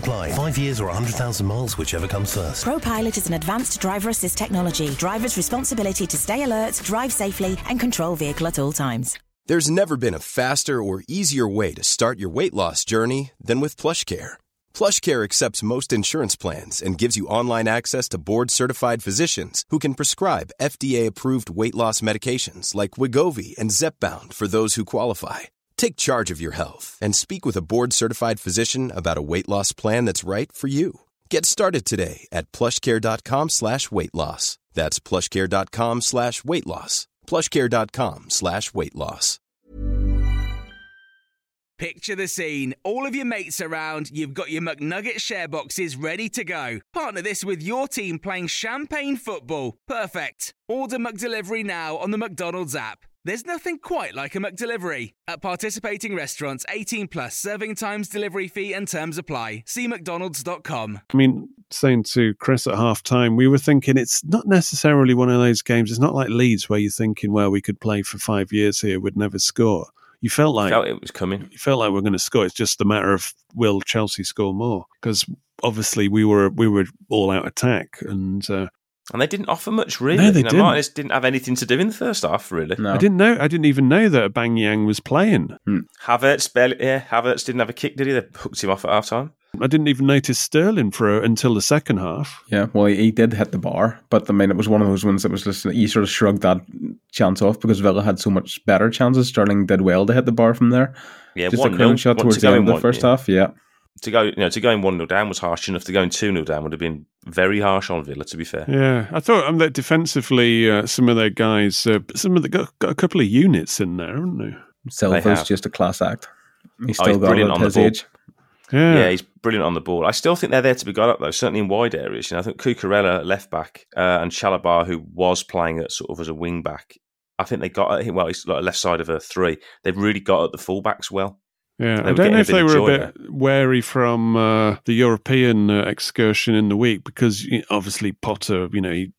S4: apply. Five years or 100,000 miles, whichever comes first.
S5: ProPilot is an advanced driver assist technology. Driver's responsibility to stay alert, drive safely, and control vehicle at all times.
S6: There's never been a faster or easier way to start your weight loss journey than with PlushCare. PlushCare accepts most insurance plans and gives you online access to board-certified physicians who can prescribe FDA-approved weight loss medications like Wegovy and Zepbound for those who qualify. Take charge of your health and speak with a board-certified physician about a weight loss plan that's right for you. Get started today at plushcare.com slash weight loss. That's plushcare.com slash weight loss. plushcare.com slash weight loss.
S7: Picture the scene. All of your mates around, you've got your McNugget share boxes ready to go. Partner this with your team playing champagne football. Perfect. Order McDelivery now on the McDonald's app. There's nothing quite like a McDelivery. At participating restaurants, 18 plus serving times, delivery fee, and terms apply. See McDonald's.com.
S1: I mean, saying to Chris at half time, we were thinking it's not necessarily one of those games. It's not like Leeds where you're thinking, well, we could play for five years here, we'd never score. You felt like
S2: Felt it was coming.
S1: you felt like we're going to score. It's just a matter of will Chelsea score more? Because obviously we were we were all out attack, and uh,
S2: And they didn't offer much, really.
S1: No, they
S2: you know,
S1: didn't.
S2: Martinez didn't have anything to do in the first half, really.
S3: No.
S1: I didn't know. I didn't even know that Bang Yang was playing. Hmm.
S2: Havertz barely, yeah, Havertz didn't have a kick, did he? They hooked him off at half time.
S1: I didn't even notice Sterling for until the second half.
S3: Yeah, well, he, he did hit the bar, but I mean, it was one of those ones that was just you sort of shrugged that chance off because Villa had so much better chances. Sterling did well to hit the bar from there.
S2: Yeah,
S3: just a
S2: 1-0.
S3: clean shot towards
S2: to
S3: the end of the
S2: one,
S3: first
S2: yeah.
S3: half. Yeah,
S2: To go, you know, to go in one 0 down was harsh enough. To go in two 0 down would have been very harsh on Villa. To be fair,
S1: Yeah, I thought um, that defensively, uh, some of their guys, uh, some of the got, got a couple of units in there, haven't they?
S3: Silva's
S2: have.
S3: just a class act. He's
S2: Oh,
S3: still
S2: he's
S3: got
S2: brilliant on the
S3: his
S2: ball.
S3: age.
S1: Yeah,
S2: yeah, he's brilliant on the ball. I still think they're there to be got up though. Certainly in wide areas. You know, I think Cucurella left back uh, and Chalobah, who was playing at sort of as a wing back. I think they got at him. Well, he's like left side of a three. They've really got at the fullbacks well.
S1: Yeah. I don't know if they were a bit wary from uh, the European uh, excursion in the week because you know, obviously Potter, you know, he,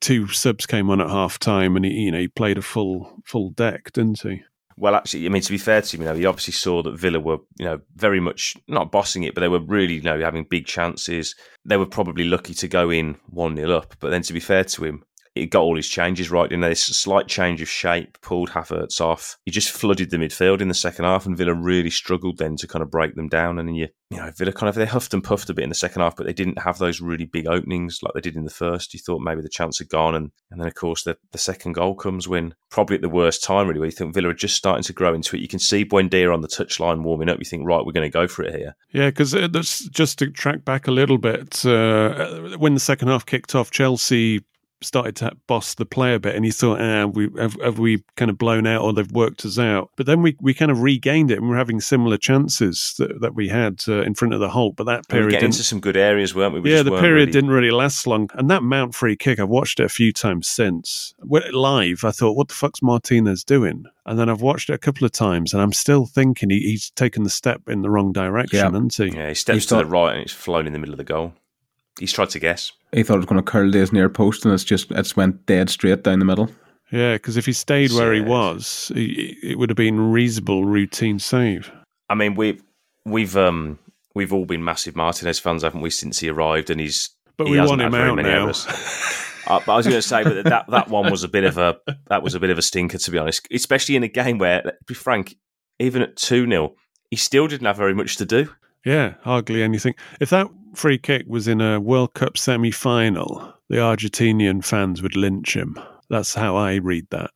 S1: two subs came on at half time and he, you know, he played a full full deck, didn't he?
S2: Well, actually, I mean, to be fair to him, you know, he obviously saw that Villa were, you know, very much not bossing it, but they were really, you know, having big chances. They were probably lucky to go in 1 0 up. But then to be fair to him, he got all his changes right. You know, this slight change of shape pulled Havertz off. He just flooded the midfield in the second half, and Villa really struggled then to kind of break them down. And then you, you know, Villa kind of they huffed and puffed a bit in the second half, but they didn't have those really big openings like they did in the first. You thought maybe the chance had gone, and and then of course the the second goal comes when probably at the worst time really, where you think Villa are just starting to grow into it. You can see Buendia on the touchline warming up. You think right, we're going to go for it here.
S1: Yeah, because that's just to track back a little bit. Uh, when the second half kicked off, Chelsea started to boss the play a bit, and he thought, ah, we have, have we kind of blown out or they've worked us out. But then we, we kind of regained it, and we're having similar chances that, that we had uh, in front of the Holt. But that period,
S2: getting
S1: didn't,
S2: into some good areas, weren't we? we
S1: yeah,
S2: just
S1: the period
S2: really-
S1: didn't really last long. And that Mount free kick, I've watched it a few times since. When live, I thought, what the fuck's Martinez doing? And then I've watched it a couple of times, and I'm still thinking he, he's taken the step in the wrong direction,
S3: Yeah.
S1: hasn't he?
S2: Yeah, he steps
S3: He
S2: to the right and it's flown in the middle of the goal. He's tried to guess.
S3: He thought it was going to curl to his near post, and it's just it's went dead straight down the middle.
S1: Yeah, because if he stayed where he was, he, it would have been reasonable routine save.
S2: I mean, we've we've um we've all been massive Martinez fans, haven't we, since he arrived? And he's
S1: But
S2: he
S1: we
S2: hasn't
S1: want him
S2: had
S1: out
S2: many
S1: now.
S2: Uh, but I was going to say, but that that one was a bit of a that was a bit of a stinker, to be honest. Especially in a game where, let's be frank, even at two 0 he still didn't have very much to do.
S1: Yeah, hardly anything. If that free kick was in a World Cup semi final, the Argentinian fans would lynch him. That's how I read that.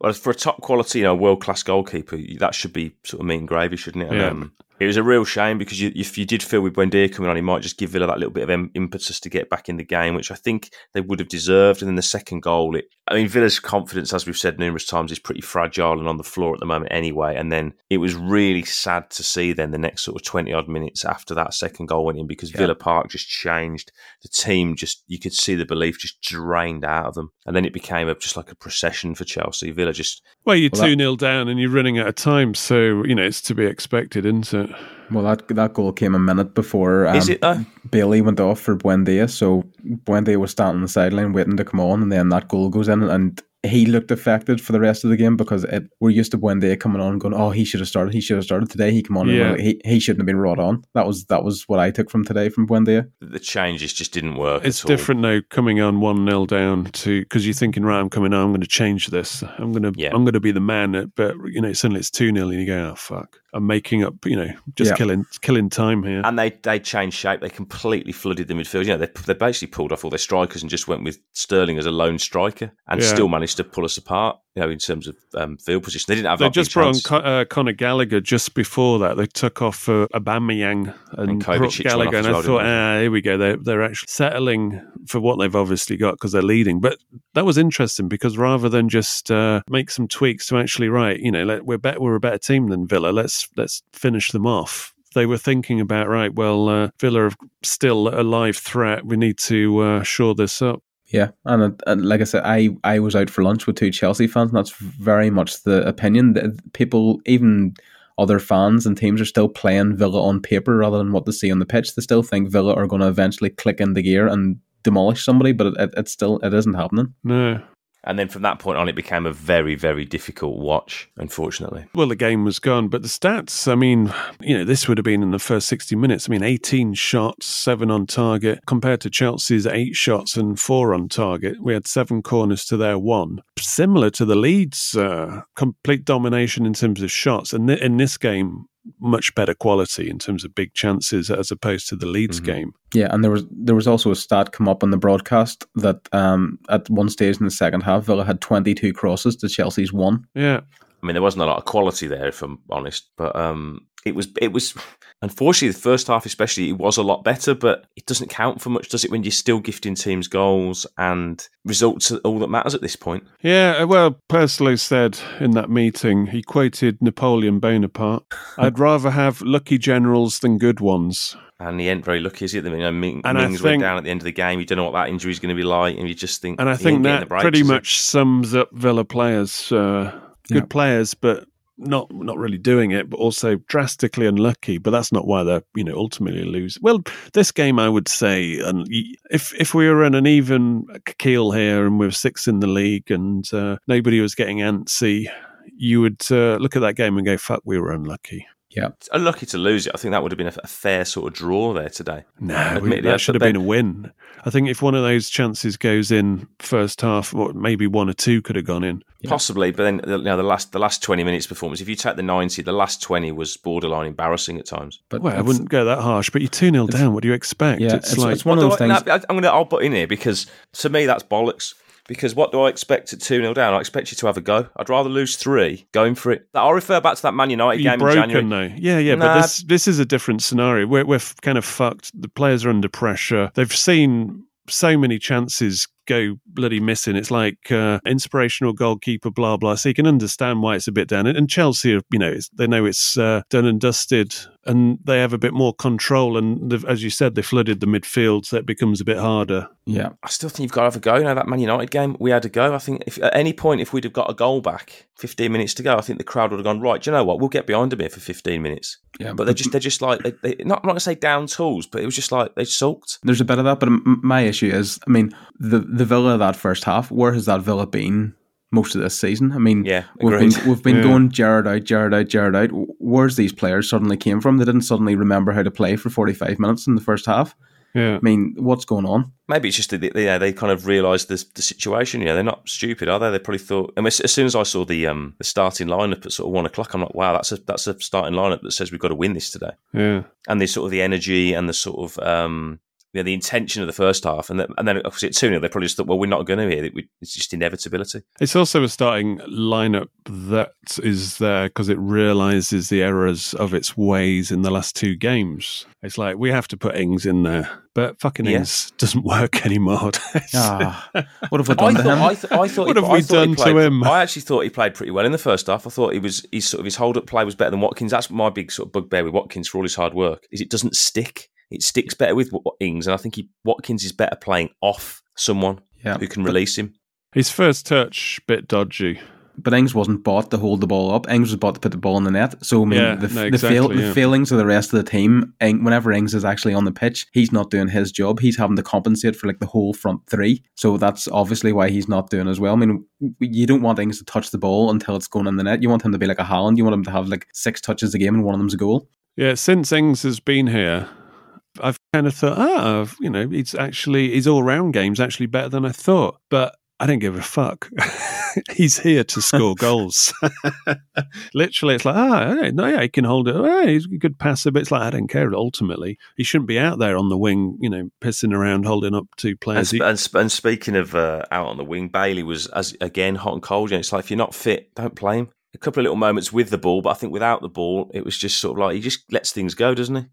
S2: Well, for a top quality, you know, world class goalkeeper, that should be sort of mean gravy, shouldn't it? And,
S1: Yeah.
S2: um, It was a real shame because you, if you did feel with Buendia coming on, he might just give Villa that little bit of im- impetus to get back in the game, which I think they would have deserved. And then the second goal, it, I mean, Villa's confidence, as we've said numerous times, is pretty fragile and on the floor at the moment anyway. And then it was really sad to see then the next sort of 20 odd minutes after that second goal went in because yeah. Villa Park just changed. The team just, you could see the belief just drained out of them. And then it became a, just like a procession for Chelsea. Villa just.
S1: Well, you're 2 0 down and you're running out of time. So, you know, it's to be expected, isn't it?
S3: Well, that that goal came a minute before um,
S2: Is it, uh?
S3: Bailey went off for Buendia. So Buendia was standing on the sideline waiting to come on, and then that goal goes in, and he looked affected for the rest of the game because it, we're used to Buendia coming on going, oh, he should have started, he should have started today. He come on, yeah. and he he shouldn't have been brought on. That was that was what I took from today from Buendia.
S2: The changes just didn't work.
S1: It's different now, coming on one 0 down to because you're thinking, right, I'm coming on, I'm going to change this. I'm going to yeah. I'm going to be the man. But you know, suddenly it's two 0 and you go, oh fuck. I'm making up, you know, just yeah. killing killing time here.
S2: And they they changed shape. They completely flooded the midfield. You know, they they basically pulled off all their strikers and just went with Sterling as a lone striker, and yeah. still managed to pull us apart. You know, in terms of um, field position, they didn't have.
S1: They just brought on Con- uh, Conor Gallagher just before that. They took off uh, Aubameyang and, and brought Gallagher, and I thought, ah, here we go. They're they're actually settling for what they've obviously got because they're leading. But that was interesting because rather than just uh, make some tweaks to actually right, you know, let, we're better, we're a better team than Villa. Let's let's finish them off. They were thinking about right. Well, uh, Villa are still a live threat. We need to uh, shore this up.
S3: Yeah, and, uh, and, like I said, I, I was out for lunch with two Chelsea fans, and that's very much the opinion that people, even other fans and teams, are still playing Villa on paper rather than what they see on the pitch. They still think Villa are going to eventually click in the gear and demolish somebody, but it, it, it's still it isn't happening.
S1: No,
S2: and then from that point on, it became a very, very difficult watch, unfortunately.
S1: Well, the game was gone, but the stats, I mean, you know, this would have been in the first 60 minutes. I mean, 18 shots, seven on target, compared to Chelsea's eight shots and four on target. We had seven corners to their one. Similar to the Leeds' uh, complete domination in terms of shots. And in this game, much better quality in terms of big chances as opposed to the Leeds mm-hmm. game.
S3: Yeah, and there was there was also a stat come up on the broadcast that um, at one stage in the second half, Villa had twenty two crosses to Chelsea's one.
S1: Yeah,
S2: I mean there wasn't a lot of quality there, if I'm honest, but um, it was it was unfortunately the first half especially it was a lot better but it doesn't count for much does it when you're still gifting teams goals and results are all that matters at this point
S1: yeah uh, well Purslow said in that meeting he quoted Napoleon Bonaparte I'd rather have lucky generals than good ones
S2: and he ain't very lucky, is he? Know, Ming, and Mings think, went down at the end of the game. You don't know what that injury is going to be like, and you just think.
S1: And I think that pretty much sums up Villa players. Uh, good players, but not not really doing it, but also drastically unlucky. But that's not why they're you know ultimately lose. Well, this game I would say, and if if we were in an even keel here and we are six in the league and uh, nobody was getting antsy, you would uh, look at that game and go, "Fuck, we were unlucky."
S3: Yeah,
S2: it's unlucky to lose it. I think that would have been a, fair sort of draw there today.
S1: No, Admittedly, that should have been a win. I think if one of those chances goes in first half, or maybe one or two could have gone in.
S2: Yeah. Possibly, but then you know, the last the last twenty minutes performance. If you take the ninety, the last twenty was borderline embarrassing at times.
S1: But well, I wouldn't go that harsh. But you're two 0 down. What do you expect?
S3: Yeah, it's, it's like it's one of those things.
S2: I, I'm gonna I'll put in here because to me that's bollocks. Because what do I expect at 2 0 down? I expect you to have a go. I'd rather lose three going for it. I'll refer back to that Man United
S1: You're
S2: game
S1: broken,
S2: in January.
S1: Though. Yeah, yeah, nah. but this this is a different scenario. We're, we're kind of fucked. The players are under pressure. They've seen so many chances go bloody missing. It's like uh, inspirational goalkeeper, blah blah. So you can understand why it's a bit down. And Chelsea, you know, they know it's uh, done and dusted, and they have a bit more control. And as you said, they flooded the midfield, so it becomes a bit harder.
S3: Yeah,
S2: I still think you've got to have a go. You know that Man United game, we had a go. I think if at any point if we'd have got a goal back, fifteen minutes to go, I think the crowd would have gone right. Do you know what? We'll get behind them here for fifteen minutes. Yeah, but they're just they're just like they, they, not I'm not going to say down tools, but it was just like they sulked.
S3: There's a bit of that, but my issue is, I mean, the the Villa that first half, where has that Villa been most of this season? I mean,
S2: yeah,
S3: we've been we've been yeah. going Gerrard out, Gerrard out, Gerrard out. Where's these players suddenly came from? They didn't suddenly remember how to play for 45 minutes in the first half.
S1: Yeah.
S3: I mean, what's going on?
S2: Maybe it's just that they, yeah, they kind of realised the, the situation. Yeah, they're not stupid, are they? They probably thought. I mean, as soon as I saw the um the starting lineup at sort of one o'clock, I'm like, wow, that's a that's a starting lineup that says we've got to win this today.
S1: Yeah,
S2: and the sort of the energy and the sort of um you know, the intention of the first half, and then, and then obviously at two 0 they probably just thought, well, we're not going to here. It's just inevitability.
S1: It's also a starting lineup that is there because it realizes the errors of its ways in the last two games. It's like we have to put Ings in there, but fucking
S2: Yeah.
S1: Ings doesn't work anymore.
S3: Ah, what have we
S2: I
S3: done to
S2: thought,
S3: him?
S2: I, th- I thought
S1: What
S2: he,
S1: have
S2: I
S1: we
S2: thought he
S1: done to him?
S2: I actually thought he played pretty well in the first half. I thought he was his sort of his hold up play was better than Watkins. That's my big sort of bugbear with Watkins for all his hard work is it doesn't stick. It sticks better with Wa- Ings, and I think he, Watkins is better playing off someone
S3: Yeah,
S2: who can
S3: but-
S2: release him.
S1: His first touch bit dodgy.
S3: But Ings wasn't bought to hold the ball up. Ings was bought to put the ball in the net. So I mean,
S1: Yeah,
S3: the,
S1: no,
S3: the, fail,
S1: exactly,
S3: the failings of the rest of the team. Ing, whenever Ings is actually on the pitch, he's not doing his job. He's having to compensate for like the whole front three. So that's obviously why he's not doing as well. I mean, you don't want Ings to touch the ball until it's going in the net. You want him to be like a Haaland. You want him to have like six touches a game and one of them's a goal.
S1: Yeah, since Ings has been here, I've kind of thought, ah, you know, it's actually his all round game's actually better than I thought. But I don't give a fuck. he's here to score goals. Literally, it's like, ah, oh, no, yeah, he can hold it. Oh, he's a good passer, but it's like I don't care. Ultimately, he shouldn't be out there on the wing, you know, pissing around, holding up two
S2: And,
S1: players.
S2: and, sp- and speaking of uh, out on the wing, Bailey was as again hot and cold. And it's like if you're not fit, don't play him. A couple of little moments with the ball, but I think without the ball, it was just sort of like he just lets things go, doesn't he?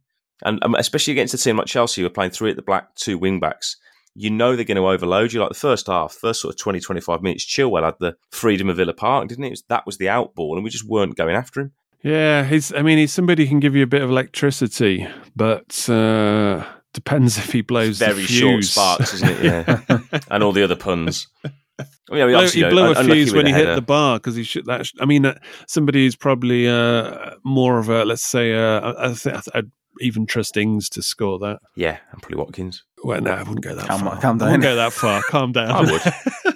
S2: And um, especially against a team like Chelsea, who are playing three at the black, two wing backs. You know they're going to overload you. Like the first half, first sort of 20, 25 minutes, Chilwell had the freedom of Villa Park, didn't it? it was, that was the out ball, and we just weren't going after him.
S1: Yeah, he's. I mean, he's somebody who can give you a bit of electricity, but uh, depends if he blows the
S2: Very short sparks, isn't it? Yeah. and all the other puns. I mean,
S1: Blew- he blew a fuse when he hit the bar because he should. That sh- I mean, uh, somebody who's probably uh, more of a let's say uh, I, I think I'd even trust Ings to score that.
S2: Yeah, and probably Watkins.
S1: Well, no, I wouldn't go that
S3: Calm-
S1: far.
S3: calm down.
S1: I wouldn't
S3: down.
S1: go that far. Calm down.
S2: I would.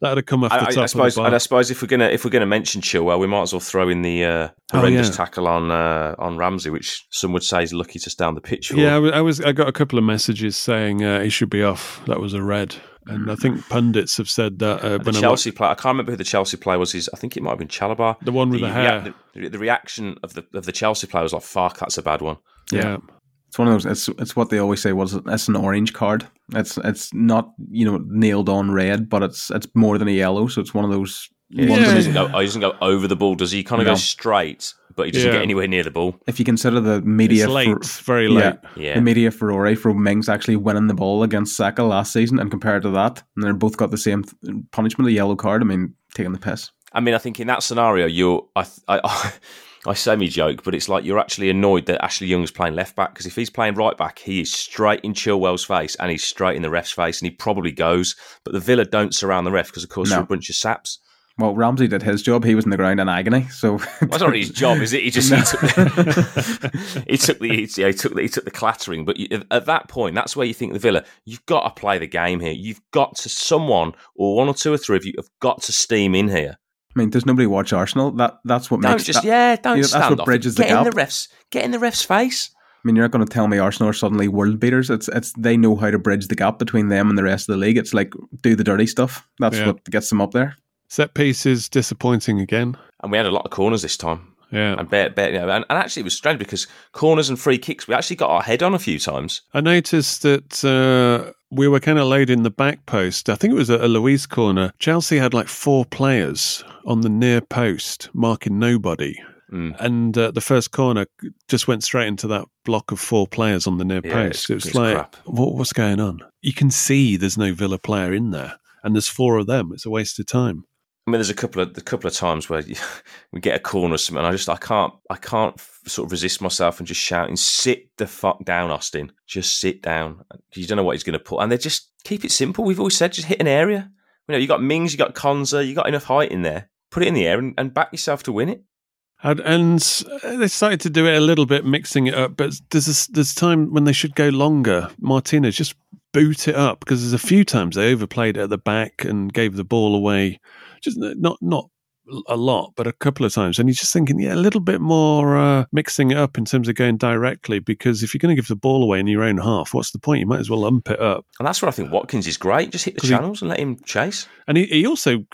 S1: That'd have come off the
S2: I,
S1: top
S2: I, I
S1: of
S2: suppose,
S1: the
S2: and I suppose if we're gonna if we're gonna mention Chilwell, we might as well throw in the uh,
S1: Oh,
S2: horrendous
S1: yeah.
S2: tackle on uh, on Ramsey, which some would say is lucky to stay on the pitch for.
S1: Yeah, I was, I was. I got a couple of messages saying uh, he should be off. That was a red, and I think pundits have said that. Uh,
S2: the
S1: when I
S2: Chelsea player, I can't remember who the Chelsea player was. His, I think it might have been Chalobah.
S1: The one with the hair.
S2: rea- the, the reaction of the of the Chelsea player was like, "Fuck, that's a bad one."
S1: yeah.
S3: It's one of those. It's it's what they always say was it's an orange card. It's it's not you know nailed on red, but it's it's more than a yellow. So it's one of those.
S2: Yeah,
S3: ones
S2: He doesn't go. He doesn't go over the ball, does he? He kind of
S3: No.
S2: goes straight, but he doesn't
S1: Yeah.
S2: get anywhere near the ball.
S3: If you consider the media
S1: It's late,
S3: for-
S1: very
S3: yeah,
S1: late.
S2: Yeah.
S3: the media furore for Mings actually winning the ball against Saka last season, and compared to that, and they're both got the same punishment, a yellow card. I mean, taking the piss.
S2: I mean, I think in that scenario, you're. I, I, I say me joke, but it's like you're actually annoyed that Ashley Young's playing left back because if he's playing right back, he is straight in Chilwell's face and he's straight in the ref's face, and he probably goes. But the Villa don't surround the ref because, of course,
S3: No.
S2: they're a bunch of saps.
S3: Well, Ramsey did his job. He was in the ground in agony. So
S2: Well, that's not really his job, is it? He just he took, the, he took the he, yeah, he took the, he took the clattering. But you, at that point, that's where you think the Villa. You've got to play the game here. You've got to someone or one or two or three of you have got to steam in here.
S3: I mean, does nobody watch Arsenal? That that's what
S2: Don't
S3: makes
S2: just
S3: that-
S2: yeah, don't
S3: you know, that's
S2: stand
S3: what
S2: off.
S3: bridges the
S2: Get in
S3: gap.
S2: the refs. Get in the ref's face.
S3: I mean, you're not going to tell me Arsenal are suddenly world beaters. It's it's they know how to bridge the gap between them and the rest of the league. It's like do the dirty stuff. That's
S1: Yeah.
S3: what gets them up there.
S1: Set piece is disappointing again.
S2: And we had a lot of corners this time.
S1: Yeah.
S2: And, bet, bet, you know, and, and actually, it was strange because corners and free kicks, we actually got our head on a few times.
S1: I noticed that uh, we were kind of laid in the back post. I think it was a, a Luiz corner. Chelsea had like four players on the near post marking nobody.
S2: Mm.
S1: And uh, the first corner just went straight into that block of four players on the near
S2: Yeah,
S1: post.
S2: it's-
S1: It was like, what, what's going on? You can see there's no Villa player in there, and there's four of them. It's a waste of time.
S2: I mean, there's a couple of a couple of times where we get a corner or something. And I just I can't I can't sort of resist myself and just shouting, "Sit the fuck down, Austin! Just sit down." You don't know what he's going to put, and they just keep it simple. We've always said just hit an area. You know, you got Mings, you got Konsa, you got enough height in there. Put it in the air and, and back yourself to win it.
S1: And, and they started to do it a little bit, mixing it up. But there's this, there's time when they should go longer. Martinez just boot it up because there's a few times they overplayed it at the back and gave the ball away. Just not not a lot, but a couple of times. And you're just thinking, yeah, a little bit more uh, mixing it up in terms of going directly. Because if you're going to give the ball away in your own half, what's the point? You might as well ump it up.
S2: And that's where I think Watkins is great. Just hit the
S1: 'Cause he-
S2: channels and let him chase.
S1: And he, he also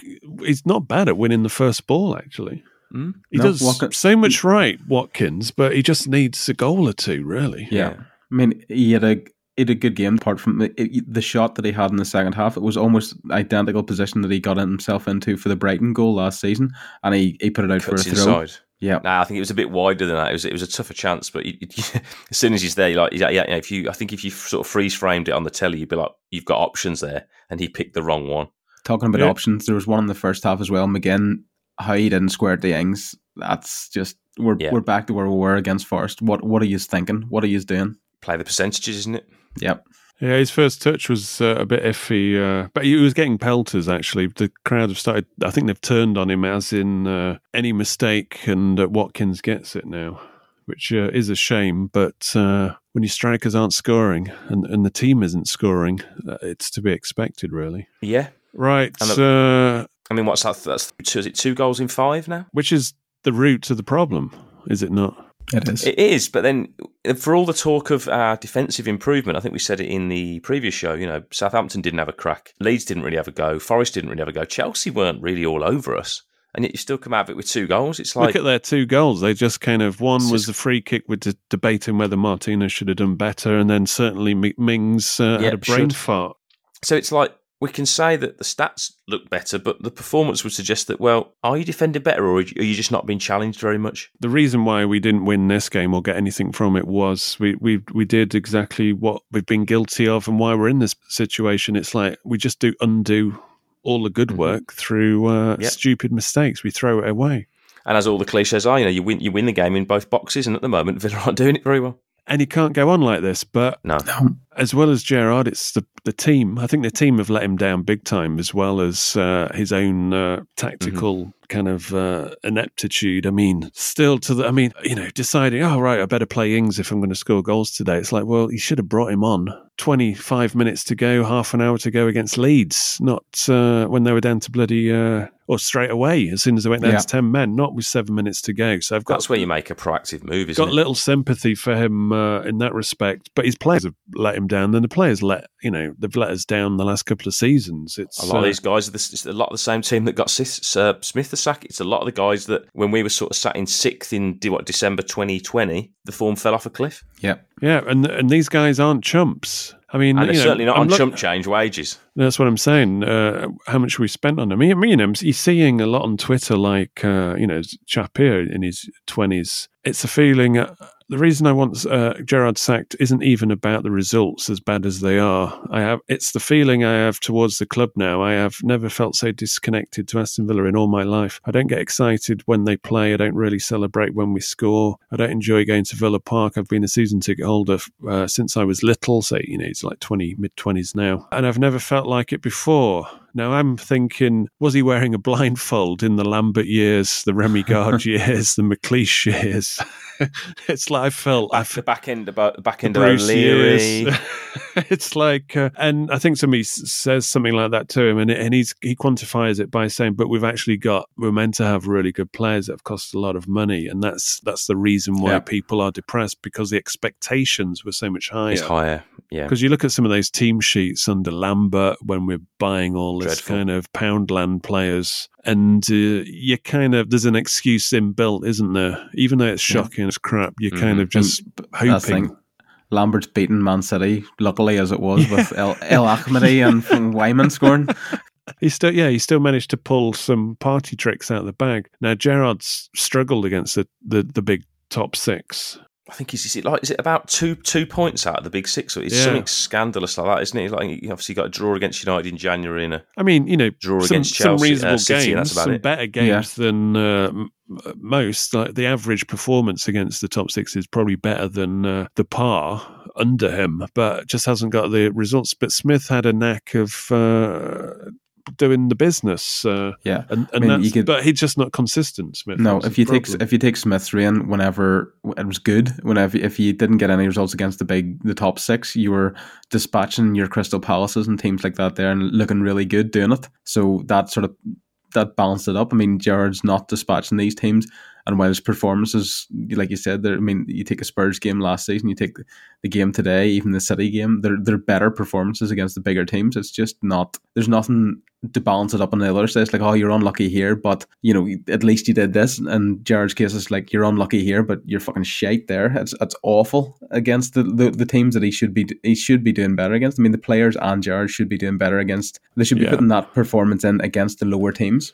S1: is not bad at winning the first ball. Actually,
S2: Mm.
S1: he
S3: No,
S1: does
S3: Watkins-
S1: so much right, Watkins. But he just needs a goal or two, really.
S3: Yeah. I mean, he had a he had a good game. Apart from the, it, the shot that he had in the second half, it was almost identical position that he got himself into for the Brighton goal last season, and he, he put it out
S2: Cuts
S3: for a throw.
S2: inside.
S3: Yeah,
S2: Nah, I think it was a bit wider than that. It was it was a tougher chance, but you, you, as soon as he's there, you're like, yeah, yeah, if you, I think if you sort of freeze framed it on the telly, you'd be like, you've got options there, and he picked the wrong one.
S3: talking about
S1: Yeah.
S3: options, there was one in the first half as well. McGinn, how he didn't square the Ings, that's just we're
S2: Yeah.
S3: we're back to where we were against Forest. What what are you thinking? What are you doing?
S2: Play the percentages, isn't it?
S3: Yep.
S1: Yeah, his first touch was uh, a bit iffy, uh, but he was getting pelters. Actually, the crowd have started. I think they've turned on him as in uh, any mistake, and uh, Watkins gets it now, which uh, is a shame. But uh, when your strikers aren't scoring and, and the team isn't scoring, uh, it's to be expected, really.
S2: Yeah.
S1: Right.
S2: And
S1: uh,
S2: I mean, what's that? That's two, is it two goals in five now?
S1: which is the root of the problem, is it not?
S3: It is.
S2: It is, but then for all the talk of our defensive improvement, I think we said it in the previous show. You know, Southampton didn't have a crack, Leeds didn't really have a go, Forest didn't really have a go, Chelsea weren't really all over us, and yet you still come out of it with two goals. It's like
S1: Look at their two goals. They just kind of one was a free kick with the debating whether Martinez should have done better, and then certainly Mi- Mings uh,
S2: Yeah,
S1: had a brain
S2: should.
S1: fart.
S2: so. It's like we can say that the stats look better, but the performance would suggest that. Well, are you defending better, or are you just not being challenged very much?
S1: The reason why we didn't win this game or get anything from it was we we we did exactly what we've been guilty of, and why we're in this situation. It's like we just do undo all the good
S2: Mhm.
S1: work through uh,
S2: Yep.
S1: stupid mistakes. We throw it away.
S2: And as all the cliches are, you know, you win, you win the game in both boxes, and at the moment, Villa aren't doing it very well.
S1: And he can't go on like this. But
S2: No,
S1: as well as Gerrard, it's the the team. I think the team have let him down big time, as well as uh, his own uh, tactical kind of uh, ineptitude. I mean, still to the. I mean, you know, deciding, oh right, I better play Ings if I'm going to score goals today. It's like, well, you should have brought him on. Twenty five minutes to go, half an hour to go against Leeds, not uh, when they were down to bloody. Or straight away, as soon as they went down
S3: Yeah.
S1: to ten men, not with seven minutes to go. So I've got
S2: that's where you make a proactive move, isn't
S1: got
S2: it?
S1: little sympathy for him uh, in that respect, but his players have let him down. Then the players let you know they've let us down the last couple of seasons. It's
S2: A lot
S1: uh,
S2: of these guys are the, it's a lot of the same team that got Sis, uh, Smith the sack. It's a lot of the guys that when we were sort of sat in sixth in what December 2020, the form fell off a cliff,
S3: Yeah,
S1: yeah, and and these guys aren't chumps. I mean,
S2: and they're
S1: you know,
S2: certainly not
S1: I'm
S2: on
S1: look-
S2: chump change wages.
S1: That's what I'm saying. Uh, how much we spent on him? I mean, you know, you're seeing a lot on Twitter, like uh, you know, Chapir in his twenties. It's a feeling. Uh, the reason I want uh, Gerrard sacked isn't even about the results, as bad as they are. I have. It's the feeling I have towards the club now. I have never felt so disconnected to Aston Villa in all my life. I don't get excited when they play. I don't really celebrate when we score. I don't enjoy going to Villa Park. I've been a season ticket holder uh, since I was little. So you know, it's like twenty mid twenties now, and I've never felt like it before. Now I'm thinking, was he wearing a blindfold in the Lambert years, the Remy Gard years, the McLeish years? it's like I felt I
S2: Back, the back end about the back end of
S1: Bruce
S2: O'Leary.
S1: years. it's like, uh, and I think somebody s- says something like that to him, and and he's he quantifies it by saying, "But we've actually got we're meant to have really good players that have cost a lot of money, and that's that's the reason why
S3: Yeah.
S1: people are depressed because the expectations were so much higher."
S2: It's higher, yeah.
S1: Because you look at some of those team sheets under Lambert when we're buying all
S2: Dreadful.
S1: kind of Poundland players, and uh, you kind of there's an excuse inbuilt, isn't there? Even though it's
S3: Yeah.
S1: shocking, it's crap. You're kind
S2: Mhm.
S1: of just
S3: And
S1: hoping.
S3: Lambert's beaten Man City, luckily as it was, with El, El Ahmadi and Weimann scoring.
S1: He still, yeah, he still managed to pull some party tricks out of the bag. Now Gerrard's struggled against the the, the big top six.
S2: I think is, is it like is it about two two points out of the big six? Or it's
S1: Yeah.
S2: something scandalous like that, isn't it? Like you obviously got a draw against United in January and a
S1: I mean, you know,
S2: Draw
S1: some,
S2: against
S1: some
S2: Chelsea, uh,
S1: reasonable
S2: City,
S1: games, some
S2: it.
S1: better games than uh, most. Like the average performance against the top six is probably better than uh, the par under him, but just hasn't got the results. But Smith had a knack of. Doing the business, uh,
S3: Yeah.
S1: and, and
S3: I mean,
S1: that's,
S3: could-
S1: but he's just not consistent. Smith.
S3: No, if you take
S1: problem.
S3: if you take Smith's reign, whenever it was good, whenever if you didn't get any results against the big the top six, you were dispatching your Crystal Palaces and teams like that there and looking really good doing it. So that sort of that balanced it up. I mean, Gerrard's not dispatching these teams, And while his performances, like you said, I mean, you take a Spurs game last season, you take the, game today, even the City game, they're they're better performances against the bigger teams. It's just not. There's nothing to balance it up on the other side. It's like, oh, you're unlucky here, but you know, at least you did this. And Gerrard's case is like, you're unlucky here, but you're fucking shite there. It's it's awful against the, the, the teams that he should be he should be doing better against. I mean, the players and Gerrard should be doing better against. They should be
S1: Yeah.
S3: putting that performance in against the lower teams.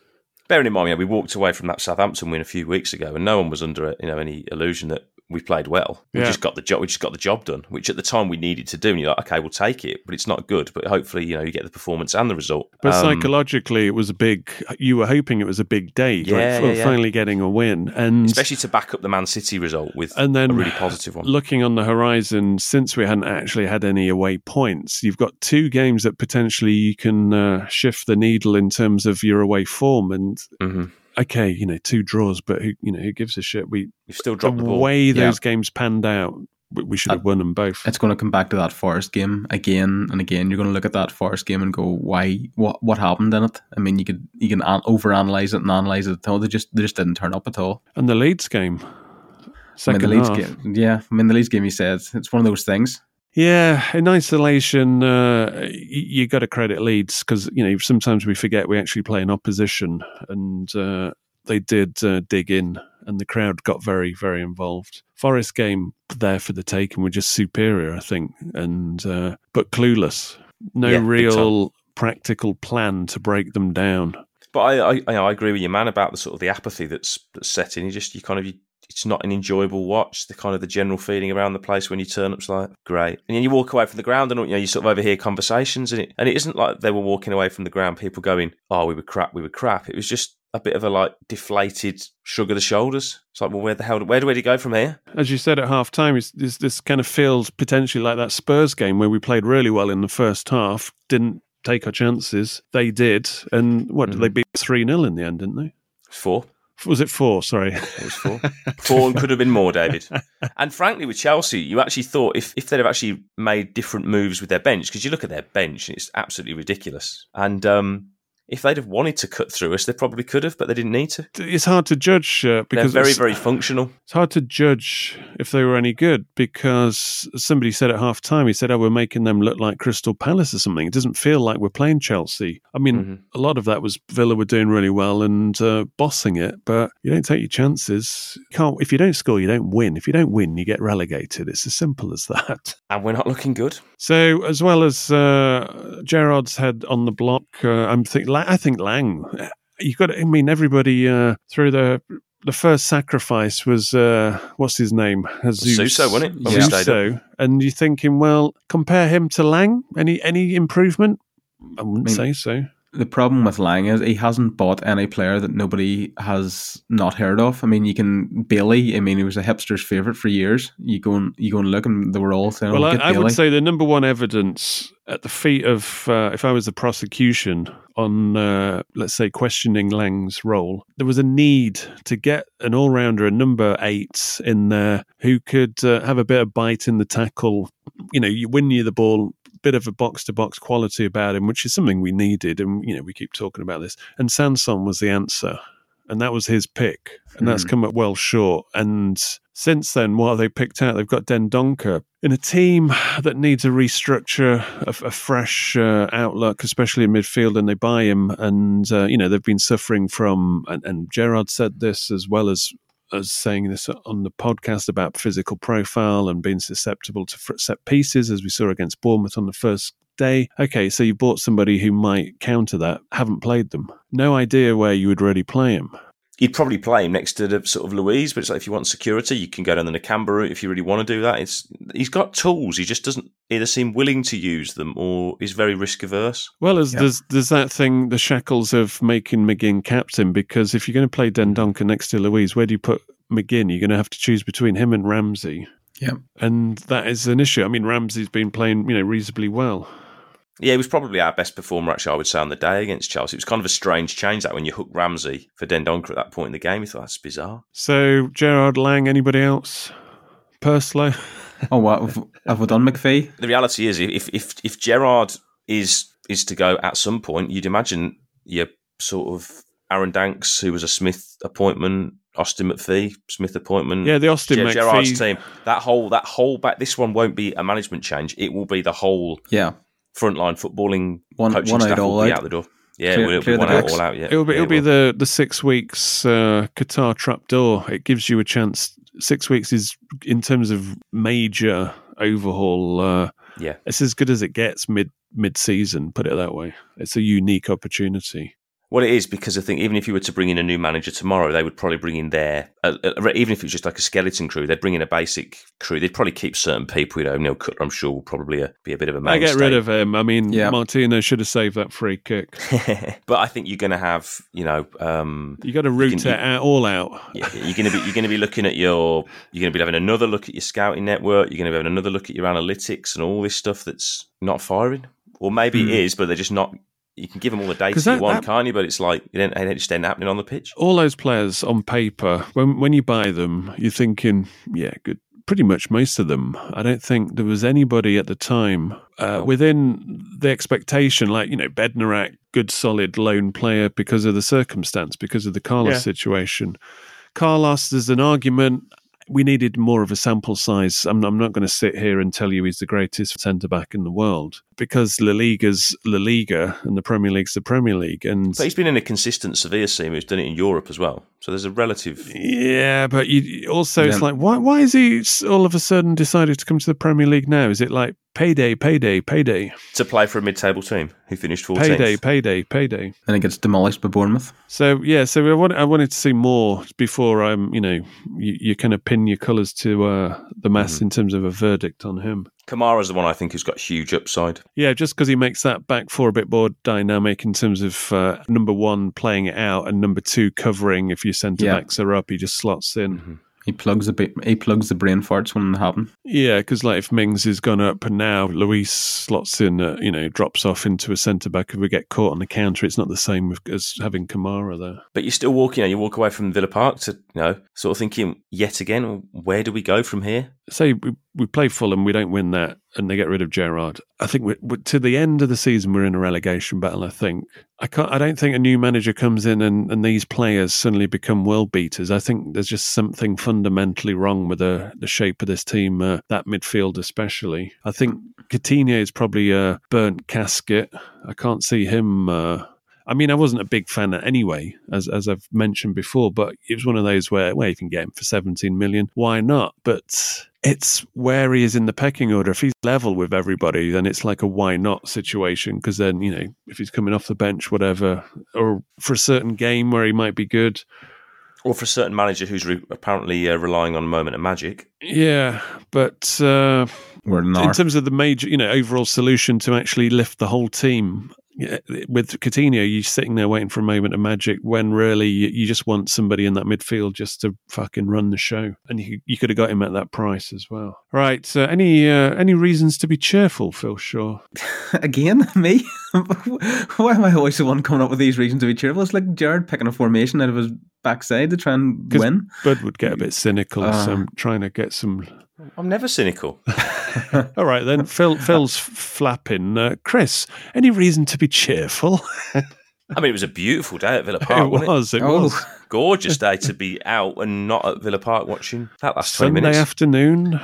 S2: Bearing in mind, yeah, we walked away from that Southampton win a few weeks ago, and no one was under you know any illusion that we played well. We
S1: Yeah.
S2: just got the job. We just got the job done, which at the time we needed to do. And you're like, okay, we'll take it, but it's not good. But hopefully, you know, you get the performance and the result.
S1: But
S2: Um,
S1: psychologically, it was a big. You were hoping it was a big day,
S2: Yeah,
S1: like
S2: yeah,
S1: finally getting a win, and
S2: especially to back up the Man City result with
S1: and then
S2: a really positive one.
S1: Looking on the horizon, since we hadn't actually had any away points, you've got two games that potentially you can uh, shift the needle in terms of your away form. And
S2: hmm
S1: okay, you know, two draws, but who you know who gives a shit? We
S2: You've still
S1: the
S2: dropped the ball.
S1: way
S3: Yeah.
S1: those games panned out, we, should uh, have won them both.
S3: It's going to come back to that Forest game again and again. You're going to look at that Forest game and go, "Why? What? What happened in it?" I mean, you could you can an- overanalyze it and analyze it at all. They just they just didn't turn up at all.
S1: And the Leeds game,
S3: I mean,
S1: second
S3: the Leeds
S1: half.
S3: game, yeah. I mean, the Leeds game. You said it's one of those things.
S1: Yeah, in isolation, uh, you got to credit Leeds because you know sometimes we forget we actually play in opposition, and uh, they did uh, dig in, and the crowd got very, very involved. Forest game there for the taking were just superior, I think, and uh, but clueless. No
S2: Yeah,
S1: real practical plan to break them down.
S2: But I, I, I agree with you, man, about the sort of the apathy that's that's set in. You just you kind of you, it's not an enjoyable watch. The kind of the general feeling around the place when you turn up's like great, and then you walk away from the ground and you know you sort of overhear conversations, and it and it isn't like they were walking away from the ground, people going, "Oh, we were crap, we were crap." It was just a bit of a like deflated shrug of the shoulders. It's like, well, where the hell, where do we go from here?
S1: As you said at half time, this, this kind of feels potentially like that Spurs game where we played really well in the first half, didn't take our chances. They did. And what, did they mm. beat 3 0 in the end, didn't they?
S2: Four.
S1: Was it four? Sorry.
S2: It was four. four and could have been more, David. And frankly, with Chelsea, you actually thought if, if they'd have actually made different moves with their bench, because you look at their bench and it's absolutely ridiculous. And um, if they'd have wanted to cut through us, they probably could have, but they didn't need to.
S1: It's hard to judge uh, because
S2: They're very, very functional.
S1: it's hard to judge if they were any good because somebody said at half time, he said, Oh, we're making them look like Crystal Palace or something. It doesn't feel like we're playing Chelsea. I mean,
S2: Mm-hmm.
S1: a lot of that was Villa were doing really well and uh, bossing it, but you don't take your chances. You can't if you don't score, you don't win. If you don't win, you get relegated. It's as simple as that.
S2: And we're not looking good.
S1: So, as well as uh, Gerrard's head on the block, uh, I'm think I think Lange. You got. I mean, everybody uh, through the the first sacrifice was uh, what's his name? Jesus.
S2: Suso, wasn't it? When we
S1: Suso. And you're thinking, well, compare him to Lange. Any any improvement? I wouldn't
S3: I
S1: say so.
S3: The problem with Lange is he hasn't bought any player that nobody has not heard of. I mean, you can Bailey. I mean, he was a hipster's favorite for years. You go and you go and look, and they were all saying,
S1: Well,
S3: oh,
S1: I, I would say the number one evidence at the feet of, uh, if I was the prosecution on, uh, let's say, questioning Lange's role, there was a need to get an all rounder, a number eight in there who could uh, have a bit of bite in the tackle. You know, you win you the ball. Bit of a box to box quality about him, which is something we needed, and you know we keep talking about this. And Sanson was the answer, and that was his pick, and that's
S3: Hmm.
S1: come up well short. And since then, what have they picked out? They've got Dendoncker in a team that needs a restructure, a, a fresh uh, outlook, especially in midfield, and they buy him. And uh, you know they've been suffering from, and, and Gerrard said this as well as as saying this on the podcast about physical profile and being susceptible to set pieces, as we saw against Bournemouth on the first day. Okay, so you bought somebody who might counter that, haven't played them, no idea where you would really play him.
S2: You'd probably play him next to the sort of Luiz, but it's like if you want security, you can go down the Nakamba route if you really want to do that. It's he's got tools. He just doesn't either seem willing to use them or is very risk averse.
S1: Well, as there's there's that thing, the shackles of making McGinn captain, because if you're going to play Dendoncker next to Luiz, where do you put McGinn? You're going to have to choose between him and Ramsey.
S3: Yeah.
S1: And that is an issue. I mean, Ramsey's been playing, you know, reasonably well.
S2: Yeah, he was probably our best performer, actually, I would say, on the day against Chelsea. It was kind of a strange change that when you hook Ramsey for Dendoncker at that point in the game. You thought, that's bizarre.
S1: So, Gerrard Lange, anybody else? Purslow?
S3: oh, what have, have we done McPhee?
S2: The reality is, if if if Gerrard is is to go at some point, you'd imagine your sort of Aaron Danks, who was a Smith appointment, Austin McPhee, Smith appointment.
S1: Yeah, the Austin
S2: Ger-
S1: Gerrard's
S2: team. That whole that whole back. This one won't be a management change. It will be the whole
S3: Yeah.
S2: Frontline footballing
S3: One-
S2: coaching
S3: one out,
S2: staff will be
S3: out.
S2: out the door. Yeah,
S3: Clear-
S2: it'll
S3: clear
S2: be
S3: the
S2: one out, all out. Yeah,
S1: It'll be,
S2: Yeah,
S1: it'll be
S2: will.
S1: the, the six weeks uh, Qatar trapdoor. It gives you a chance. Six weeks is, in terms of major overhaul, uh,
S2: yeah.
S1: it's as good as it gets mid mid season. Put it that way. It's a unique opportunity.
S2: Well, it is because I think even if you were to bring in a new manager tomorrow, they would probably bring in their uh, uh, even if it was just like a skeleton crew, they'd bring in a basic crew. They'd probably keep certain people. You know, Neil Cutler, I'm sure, will probably uh, be a bit of a
S1: I
S2: mainstay.
S1: get rid of him. I mean,
S3: Yeah.
S1: Martino should have saved that free kick.
S2: but I think you're going to have, you know, um,
S1: You got to root
S2: can-
S1: it out, all out.
S2: yeah, you're going to be you're going to be looking at your you're going to be having another look at your scouting network. You're going to be having another look at your analytics and all this stuff that's not firing, or maybe it is, but they're just not. You can give them all the data
S1: 'Cause
S2: you want,
S1: that-
S2: can't you? But it's like it don't, it just end happening on the pitch.
S1: All those players on paper, when when you buy them, you're thinking, yeah, good. Pretty much most of them. I don't think there was anybody at the time uh, within the expectation, like you know, Bednarek, good, solid lone player because of the circumstance, because of the Carlos
S2: Yeah.
S1: situation. Carlos, there's an argument. We needed more of a sample size. I'm, I'm not going to sit here and tell you he's the greatest centre back in the world because La Liga's La Liga and the Premier League's the Premier League. And
S2: But he's been in a consistent Sevilla team who's done it in Europe as well. So there's a relative.
S1: Yeah, but you also it's like why why is he all of a sudden decided to come to the Premier League now? Is it like payday, payday, payday,
S2: to play for a mid-table team who finished 14th.
S1: payday, payday, payday?
S3: And it gets demolished by Bournemouth.
S1: So yeah, so I, want, I wanted to see more before I'm you know you, you kind of pin your colours to uh, the mass in terms of a verdict on him.
S2: Kamara's the one I think who's got huge upside.
S1: Yeah, just because he makes that back four a bit more dynamic in terms of uh, number one playing it out and number two covering if your centre
S3: Yeah.
S1: backs are up, he just slots in.
S3: He plugs the ba- he plugs the brain farts when they happen.
S1: Yeah, because like if Mings has gone up and now Luiz slots in, uh, you know, drops off into a centre back. If we get caught on the counter, it's not the same as having Kamara there.
S2: But you're still walking, you know, you walk away from Villa Park to, you know, sort of thinking, yet again, where do we go from here?
S1: Say we, we play Fulham, we don't win that, and they get rid of Gerrard. I think we're, we're, to the end of the season, we're in a relegation battle. I think I can't. I don't think a new manager comes in and, and these players suddenly become world beaters. I think there's just something fundamentally wrong with the the shape of this team, uh, that midfield especially. I think Coutinho is probably a burnt casket. I can't see him. Uh, I mean, I wasn't a big fan anyway, as as I've mentioned before, but it was one of those where, well, you can get him for 17 million. Why not? But it's where he is in the pecking order. If he's level with everybody, then it's like a why not situation. Because then, you know, if he's coming off the bench, whatever, or for a certain game where he might be good,
S2: Or for a certain manager who's re- apparently uh, relying on a moment of magic.
S1: yeah. But uh,
S3: We're
S1: in terms of the major, you know, overall solution to actually lift the whole team. Yeah, With Coutinho, you're sitting there waiting for a moment of magic when really you, you just want somebody in that midfield just to fucking run the show, and you you could have got him at that price as well. Right? So any uh, any reasons to be cheerful, Phil Shaw?
S3: Again, me? Why am I always the one coming up with these reasons to be cheerful? It's like Gerrard picking a formation out of his backside to try and win.
S1: Bud would get a bit cynical, so
S3: Uh.
S1: I'm trying to get some.
S2: I'm never cynical.
S1: All right then, Phil. Phil's flapping. Uh, Chris, any reason to be cheerful?
S2: I mean, it was a beautiful day at Villa Park.
S1: it
S2: wasn't
S1: was. It
S3: Oh.
S1: was.
S2: Gorgeous day to be out and not at Villa Park watching that last 20
S1: Sunday
S2: minutes.
S1: afternoon.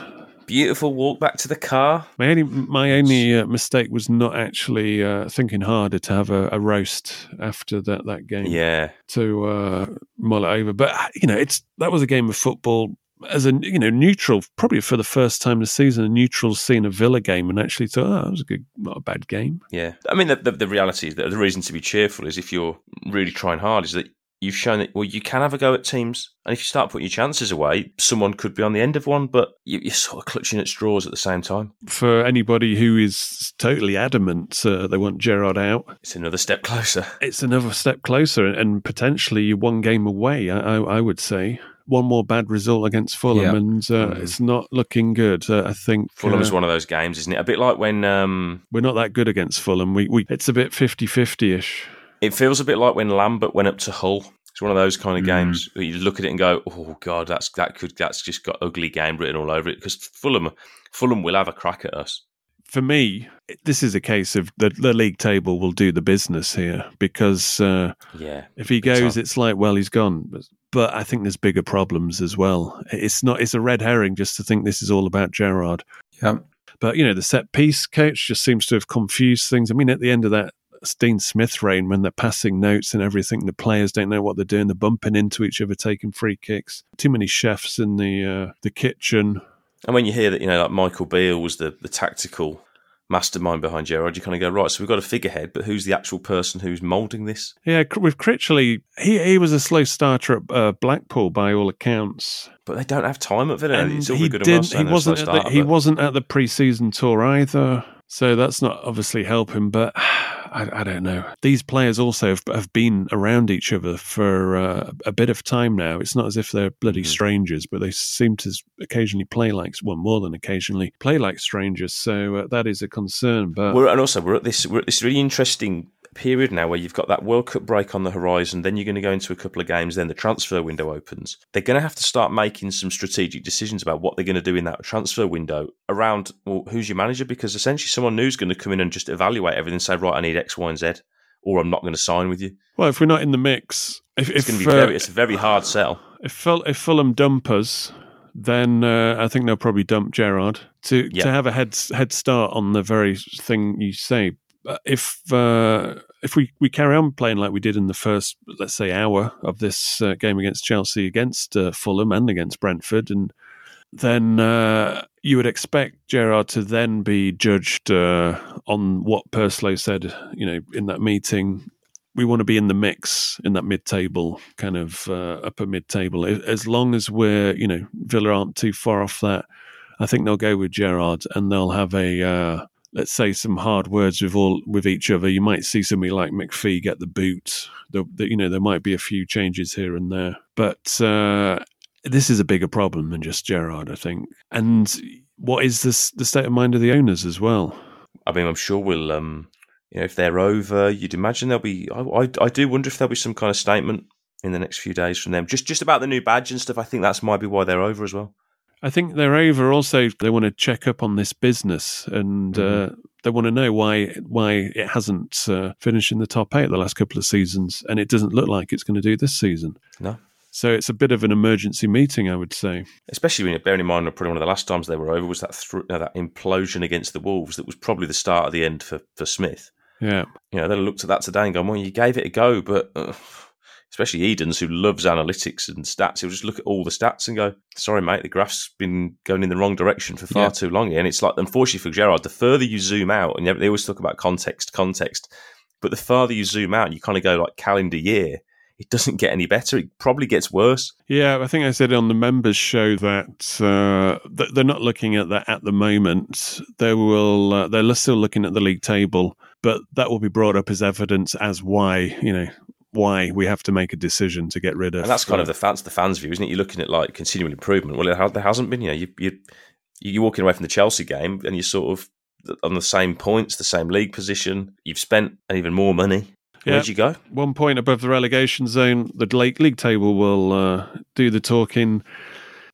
S2: Beautiful walk back to the car.
S1: My only my only uh, mistake was not actually uh, thinking harder to have a, a roast after that that game.
S2: Yeah.
S1: To uh, mull it over, but uh, you know, it's that was a game of football as a you know neutral, probably for the first time this season, a neutral seen a Villa game, and actually thought, oh, that was a good, not a bad game.
S2: Yeah. I mean, the, the, the reality is that the reason to be cheerful is if you're really trying hard, is that you've shown that, well, you can have a go at teams. And if you start putting your chances away, someone could be on the end of one, but you, you're sort of clutching at straws at the same time.
S1: For anybody who is totally adamant uh, they want Gerrard out,
S2: It's another step closer.
S1: it's another step closer, and potentially you're one game away. I, I, I would say one more bad result against Fulham,
S3: Yeah.
S1: and uh,
S2: Mm.
S1: it's not looking good. Uh, I think
S2: Fulham's
S1: uh,
S2: one of those games, isn't it? A bit like when um,
S1: we're not that good against Fulham. We, we it's a bit 50-50 ish.
S2: it feels a bit like when Lambert went up to Hull. It's one of those kind of
S3: Mm.
S2: games where you look at it and go, "Oh God, that's that could that's just got ugly game written all over it." Because Fulham, Fulham will have a crack at us.
S1: For me, this is a case of the, the league table will do the business here because uh,
S2: Yeah,
S1: if he goes,
S2: time.
S1: it's like, well, he's gone. But but I think there's bigger problems as well. It's not it's a red herring just to think this is all about Gerrard.
S3: Yeah.
S1: But you know, the set piece coach just seems to have confused things. I mean, at the end of that Dean Smith reign, when they're passing notes and everything, the players don't know what they're doing. They're bumping into each other, taking free kicks. Too many chefs in the uh, the kitchen.
S2: And when you hear that, you know, like Michael Beale was the, the tactical mastermind behind Gerrard, you kind of go, right, so we've got a figurehead, but who's the actual person who's moulding this?
S1: Yeah, with Critchley, he, he was a slow starter at uh, Blackpool by all accounts.
S2: But they don't have time at Villa. It's all
S1: he
S2: good
S1: didn't. He wasn't. At the, he
S2: but-
S1: wasn't at the pre-season tour either. So that's not obviously helping. But I, I don't know. These players also have, have been around each other for uh, a bit of time now. It's not as if they're bloody
S2: Mm-hmm.
S1: strangers, but they seem to occasionally play like well, more than occasionally play like strangers. So uh, that is a concern. But
S2: We're, and also, we're at this we're at this really interesting period now where you've got that World Cup break on the horizon. Then you're going to go into a couple of games. Then the transfer window opens. They're going to have to start making some strategic decisions about what they're going to do in that transfer window around well, who's your manager because essentially someone new's going to come in and just evaluate everything and say, right, I need X, Y, and Z, or I'm not going to sign with you.
S1: well, if we're not in the mix, if,
S2: It's
S1: if
S2: going to be
S1: uh,
S2: very, it's a very hard sell.
S1: if, Ful- if Fulham dump us, then uh, I think they'll probably dump Gerrard to
S2: Yeah.
S1: to have a head head start on the very thing you say. But if uh, if we, we carry on playing like we did in the first, let's say, hour of this uh, game against Chelsea, against uh, Fulham, and against Brentford, and then uh, you would expect Gerrard to then be judged uh, on what Purslow said, you know, in that meeting. We want to be in the mix in that mid-table kind of uh, upper mid-table. As long as we're, you know, Villa aren't too far off that, I think they'll go with Gerrard and they'll have a, uh, let's say, some hard words with all with each other. You might see somebody like McPhee get the boot. The, the, you know, there might be a few changes here and there, but uh, this is a bigger problem than just Gerrard, I think. And what is this the state of mind of the owners as well?
S2: I mean, I'm sure we'll, um, you know, if they're over, you'd imagine there'll be. I, I, I do wonder if there'll be some kind of statement in the next few days from them, just just about the new badge and stuff. I think that's might be why they're over as well.
S1: I think they're over. Also, they want to check up on this business, and uh, they want to know why why it hasn't uh, finished in the top eight the last couple of seasons, and it doesn't look like it's going to do this season.
S2: No.
S1: So it's a bit of an emergency meeting, I would say.
S2: Especially when you're bearing in mind, probably one of the last times they were over was that uh, that implosion against the Wolves. That was probably the start of the end for for Smith.
S1: Yeah,
S2: You know, they looked at that today and gone, well, you gave it a go, but uh, especially Edens, who loves analytics and stats, he'll just look at all the stats and go, sorry, mate, the graph's been going in the wrong direction for far
S3: Yeah.
S2: too long here. And it's like, unfortunately for Gerrard, the further you zoom out, and they always talk about context, context, but the farther you zoom out, you kind of go like calendar year, it doesn't get any better. It probably gets worse.
S1: yeah. I think I said on the members show that uh, th- they're not looking at that at the moment. They will. Uh, they're still looking at the league table, but that will be brought up as evidence as why you know why we have to make a decision to get rid of.
S2: And that's kind
S1: uh,
S2: of the fans, the fans' view, isn't it? You're looking at like continual improvement. Well, it, ha- there hasn't been. You know, you, you you're walking away from the Chelsea game, and you're sort of on the same points, the same league position. You've spent even more money.
S1: Yeah.
S2: Where'd you go?
S1: one point above the relegation zone. The league, league table will uh, do the talking.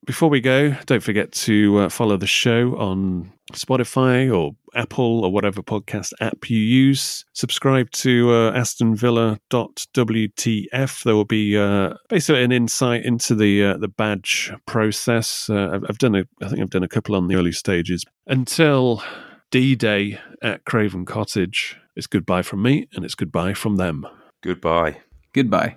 S1: Before we go, don't forget to uh, follow the show on Spotify or Apple or whatever podcast app you use. Subscribe to uh, AstonVilla.wtf. There will be uh, basically an insight into the uh, the badge process. Uh, I've, I've done a, I think I've done a couple on the early stages. Until D Day at Craven Cottage, it's goodbye from me and it's goodbye from them.
S2: Goodbye.
S3: Goodbye.